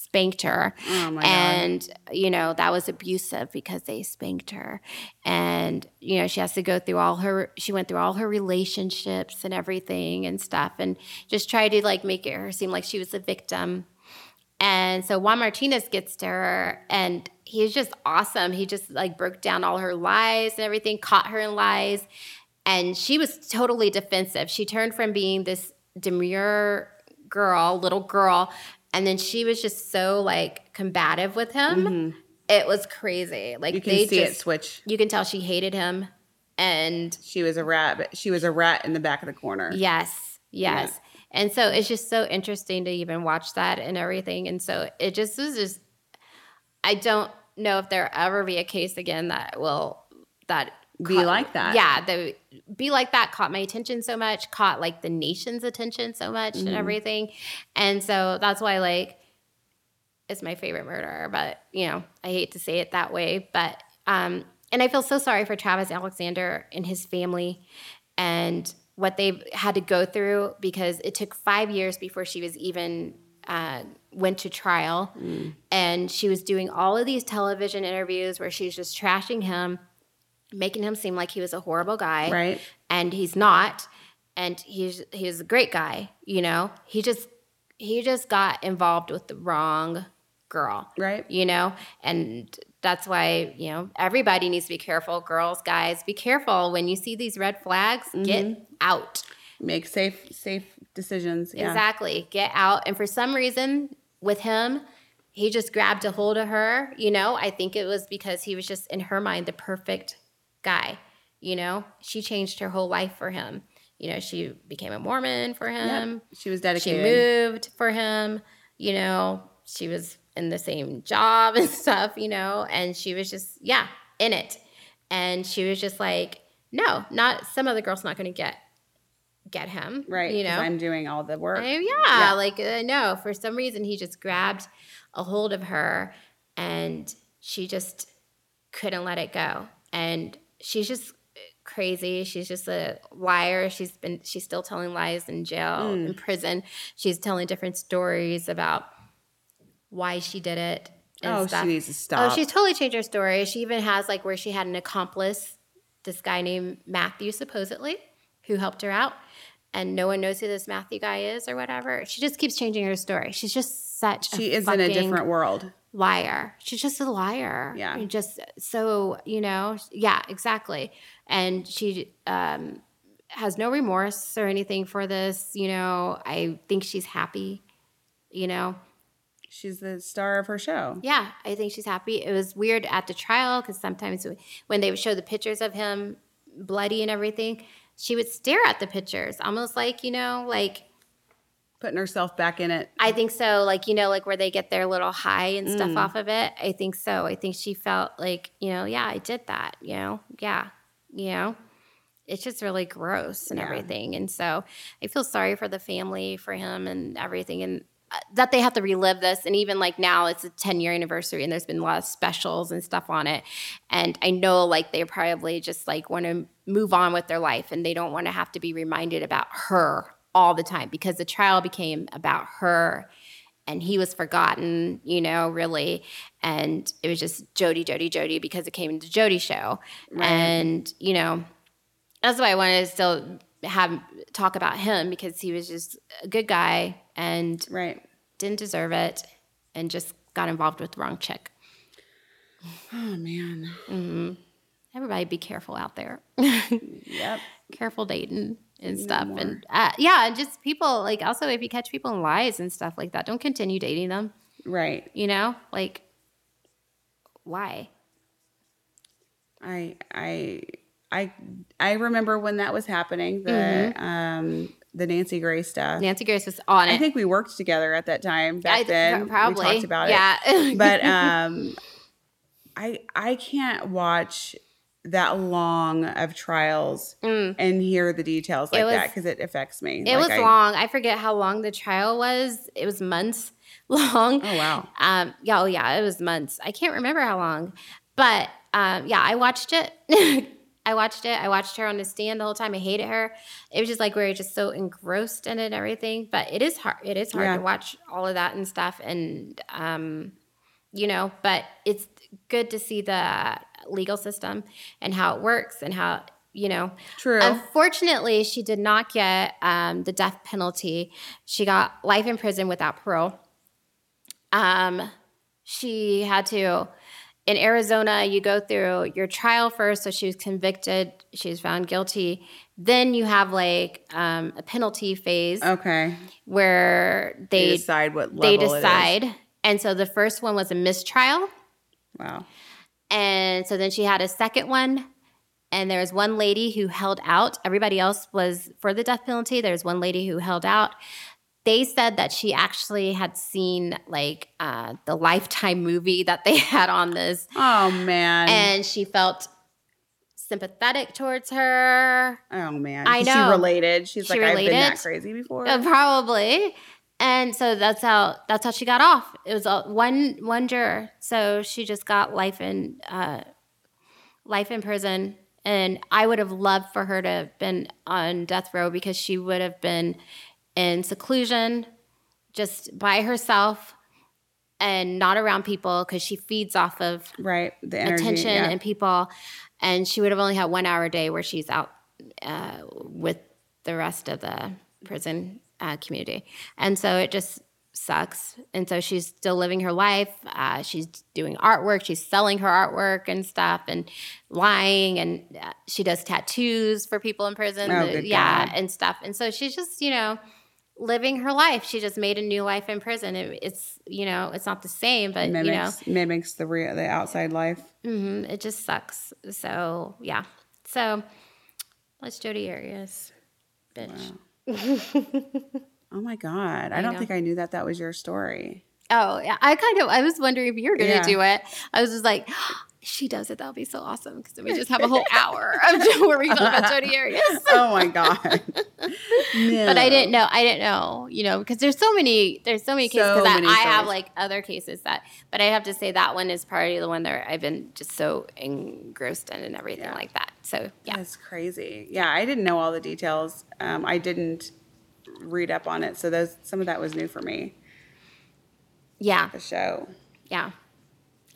spanked her. Oh my God. and, you know, that was abusive because they spanked her. And, you know, she has to go through all her, she went through all her relationships and everything and stuff and just try to like make it her seem like she was a victim. And so Juan Martinez gets to her and he's just awesome. He just like broke down all her lies and everything, caught her in lies. And she was totally defensive. She turned from being this demure girl, little girl, and then she was just so like combative with him. It was crazy. Like Mm-hmm. you can they see it switch. you can tell she hated him. And She was a rat. But she was a rat in the back of the corner. Yes, yes. And so it's just so interesting to even watch that and everything. And so it just was just, I don't know if there ever be a case again that will, that Be caught- like that. Yeah, the be like that caught my attention so much, caught like the nation's attention so much Mm-hmm. and everything. And so that's why like it's my favorite murderer, but you know, I hate to say it that way, but um and I feel so sorry for Travis Alexander and his family and what they've had to go through because it took 5 years before she was even uh, went to trial and she was doing all of these television interviews where she's just trashing him making him seem like he was a horrible guy Right. and he's not and he's he's a great guy you know he just he just got involved with the wrong girl Right. you know and that's why you know everybody needs to be careful girls guys be careful when you see these red flags get mm-hmm. out Make safe safe decisions. Yeah. Exactly. Get out. And for some reason, with him, he just grabbed a hold of her. You know, I think it was because he was just in her mind the perfect guy. You know, she changed her whole life for him. You know, she became a Mormon for him. She was dedicated. She moved for him. You know, she was in the same job and stuff, you know, and she was just, yeah, in it. And she was just like, no, not some other girl's not going to get get him. Right. You know, I'm doing all the work. I- yeah, like uh, no, for some reason he just grabbed a hold of her and she just couldn't let it go. And she's just uh, crazy. She's just a liar. She's been she's still telling lies in jail, mm. in prison. She's telling different stories about why she did it. and oh, stuff. she needs to oh, stop. Oh, she's totally changed her story. She even has like where she had an accomplice, this guy named Matthew, supposedly, who helped her out. And no one knows who this Matthew guy is or whatever. She just keeps changing her story. She's just such she is in a different world. Liar. She's just a liar. Yeah. And Just so, you know, yeah, exactly. And she um, has no remorse or anything for this. You know, I think she's happy, you know. She's the star of her show. Yeah, I think she's happy. It was weird at the trial because sometimes when they would show the pictures of him bloody and everything, she would stare at the pictures, almost like, you know, like, Putting herself back in it. I think so, like, you know, like where they get their little high and stuff Mm. off of it. I think so. I think she felt like, you know, yeah, I did that, you know, yeah, you know. It's just really gross and Yeah. everything. And so I feel sorry for the family, for him and everything. And uh, that they have to relive this. And even like now, it's a 10 year anniversary and there's been a lot of specials and stuff on it. And I know like they probably just like want to move on with their life and they don't want to have to be reminded about her all the time because the trial became about her and he was forgotten, you know, really. And it was just Jodi, Jodi, Jodi because it came to Jodi show. And, you know, that's why I wanted to still have talk about him because he was just a good guy and Right. didn't deserve it and just got involved with the wrong chick. Oh man. Mm-hmm. Everybody be careful out there. Yep. careful dating and stuff. And uh, yeah, and just people like also if you catch people in lies and stuff like that, don't continue dating them. Right. You know, like why? I I I I remember when that was happening. The Mm-hmm. um the Nancy Grace stuff. Nancy Grace was on it. I think we worked together at that time back I- then. probably we talked about yeah. it. Yeah, but um I I can't watch that long of trials and hear the details like Mm. It that because it affects me. It Like, was I- long. I forget how long the trial was. It was months long. Oh wow. Um, yeah, oh yeah, it was months. I can't remember how long, but um, yeah, I watched it. I watched it. I watched her on the stand the whole time. I hated her. It was just like we were just so engrossed in it and everything. But it is hard. It is hard Yeah. to watch all of that and stuff. And um, you know, but it's good to see the legal system and how it works and how you know True. Unfortunately, she did not get um, the death penalty. She got life in prison without parole. Um, she had to, in Arizona, you go through your trial first. So she was convicted, she was found guilty. Then you have like um, a penalty phase okay. where They, they decide what level they decide. And so the first one was a mistrial. Wow. And so then she had a second one. And there was one lady who held out. Everybody else was for the death penalty. There was one lady who held out. They said that she actually had seen like uh, the Lifetime movie that they had on this, Oh man. and she felt sympathetic towards her. Oh man, I know. She related. She's She like, I've been that crazy before. Uh, probably. And so that's how that's how she got off. It was a, one one juror, so she just got life in uh, life in prison. And I would have loved for her to have been on death row because she would have been in seclusion, just by herself, and not around people because she feeds off of right. The energy. attention yeah. and people. And she would have only had one hour a day where she's out uh, with the rest of the prison uh, community. And so it just sucks. And so she's still living her life. Uh, she's doing artwork. She's selling her artwork and stuff and lying. And uh, she does tattoos for people in prison. Oh, yeah. God. And stuff. And so she's just, you know, living her life. She just made a new life in prison. It, it's, you know, it's not the same, but, you know, mimics mimics the real the outside life. hmm It just sucks. So yeah. So let's Jodi Arias, bitch. Oh my god, I, don't know. think I knew that that was your story. Oh yeah. I kind of I was wondering if you were gonna Yeah. do it. I was just like, she does it. That'll be so awesome because then we just have a whole hour of where we talk about Jodi Arias. Oh my god. But I didn't know. I didn't know. You know, because there's so many. There's so many cases So I, many I have like other cases that. But I have to say that one is probably the one that I've been just so engrossed in and everything Yeah. like that. So yeah. it's crazy. Yeah, I didn't know all the details. Um, I didn't read up on it, so those some of that was new for me. Yeah. The show. Yeah.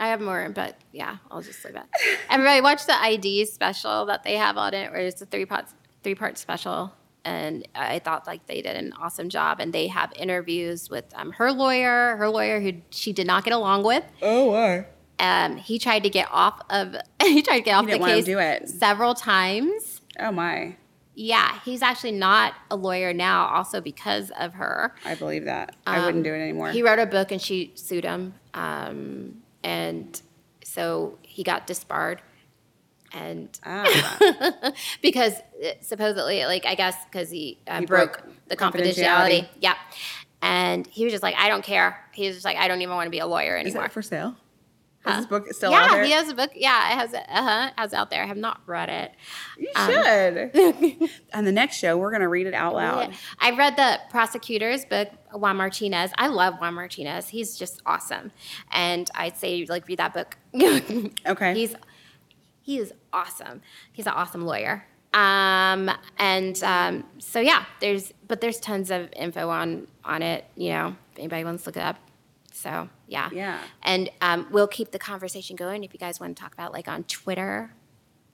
I have more, but yeah, I'll just leave it. Everybody watch the ID special that they have on it, where it's a three part three part special. And I thought like they did an awesome job. And they have interviews with um, her lawyer, her lawyer who she did not get along with. Oh, why? Um, he tried to get off of he tried to get off the didn't want him case do it. several times. Oh my. Yeah, he's actually not a lawyer now, also because of her. I believe that. I wouldn't do it anymore. Um, He wrote a book and she sued him. Um, and so he got disbarred. And ah, because supposedly, like, I guess because he, uh, He broke, broke the confidentiality. confidentiality. Yeah. And he was just like, I don't care. He was just like, I don't even want to be a lawyer anymore is it for sale? Huh? Is this book still out yeah, there? he has a book. Yeah, it has. Uh huh. Has out there. I have not read it. You Um, should. On the next show, we're gonna read it out loud. Yeah. I read the prosecutor's book, Juan Martinez. I love Juan Martinez. He's just awesome. And I'd say like read that book. Okay. He's he is awesome. He's an awesome lawyer. Um, and um, so yeah, there's but there's tons of info on on it. You know, if anybody wants to look it up. So yeah, Yeah. And um, we'll keep the conversation going if you guys want to talk about like on Twitter.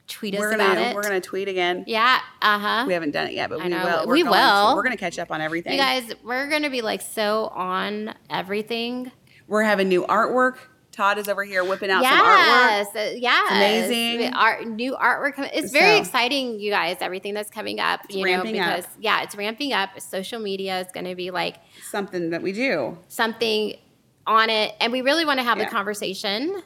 Tweet us We're about gonna it. we're gonna tweet again. yeah. Uh huh. We haven't done it yet, but we will. We're We going will. To. We're gonna catch up on everything. You guys, we're gonna be like so on everything. we're having new artwork. Todd is over here whipping out some artwork. Yes, uh, yes, amazing. Art, new artwork. It's very So- exciting, you guys. Everything that's coming up, you know, ramping up. because yeah, it's ramping up. Social media is going to be like Something that we do. something on it, and we really want to have Yeah. the conversation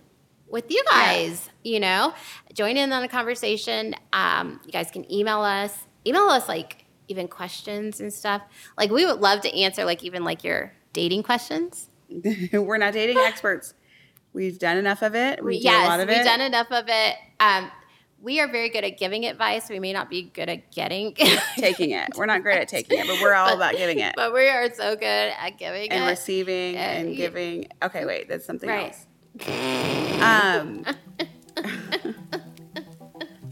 with you guys. You know, join in on the conversation. Um, you guys can email us. Email us like even questions and stuff. Like we would love to answer like even like your dating questions. we're not dating experts. We've done enough of it. We do yes, a lot of we've it. done enough of it. Um, we are very good at giving advice. We may not be good at getting taking it. We're not great at taking it, but we're all about giving it but we are so good at giving and it. receiving Uh, and giving. Okay, wait, that's something Right. else. Um,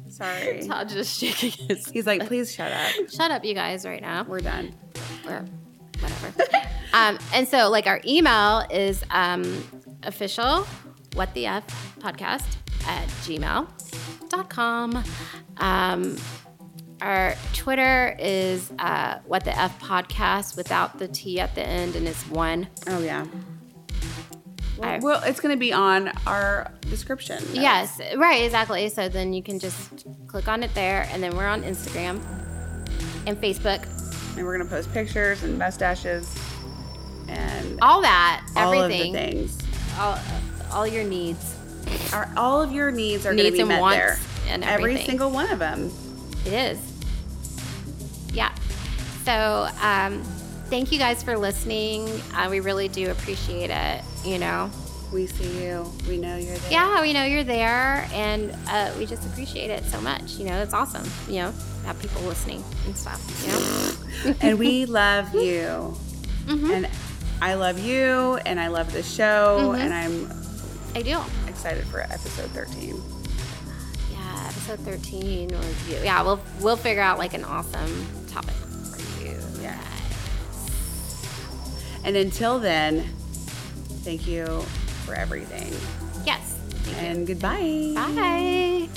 sorry. Todd just shaking his. He's like, please shut up. Shut up, you guys, right now. We're done. or whatever. um, and so, like, our email is um, official, what the F podcast at gmail.com. Um, our Twitter is uh, what the F podcast without the T at the end, and it's one. Oh yeah. Well, well, it's going to be on our description. Yes, right, exactly. So then you can just click on it there, and then we're on Instagram and Facebook, and we're going to post pictures and mustaches and all that, all everything, of the things. all, all your needs. Our, all of your needs are going to be and met wants there. and Every single one of them. It is. Yeah. So, um, thank you guys for listening. Uh, we really do appreciate it. You know, We see you. We know you're there. Yeah, we know you're there, and uh, we just appreciate it so much. You know, it's awesome. You know, have people listening and stuff. You know, and we love you. Mm-hmm. And I love you, and I love the show, Mm-hmm. and I'm I do. Excited for episode 13. Yeah, episode thirteen review. Yeah, we'll we'll figure out like an awesome topic for you. Yeah. And until then, thank you for everything. Yes. And goodbye. Bye.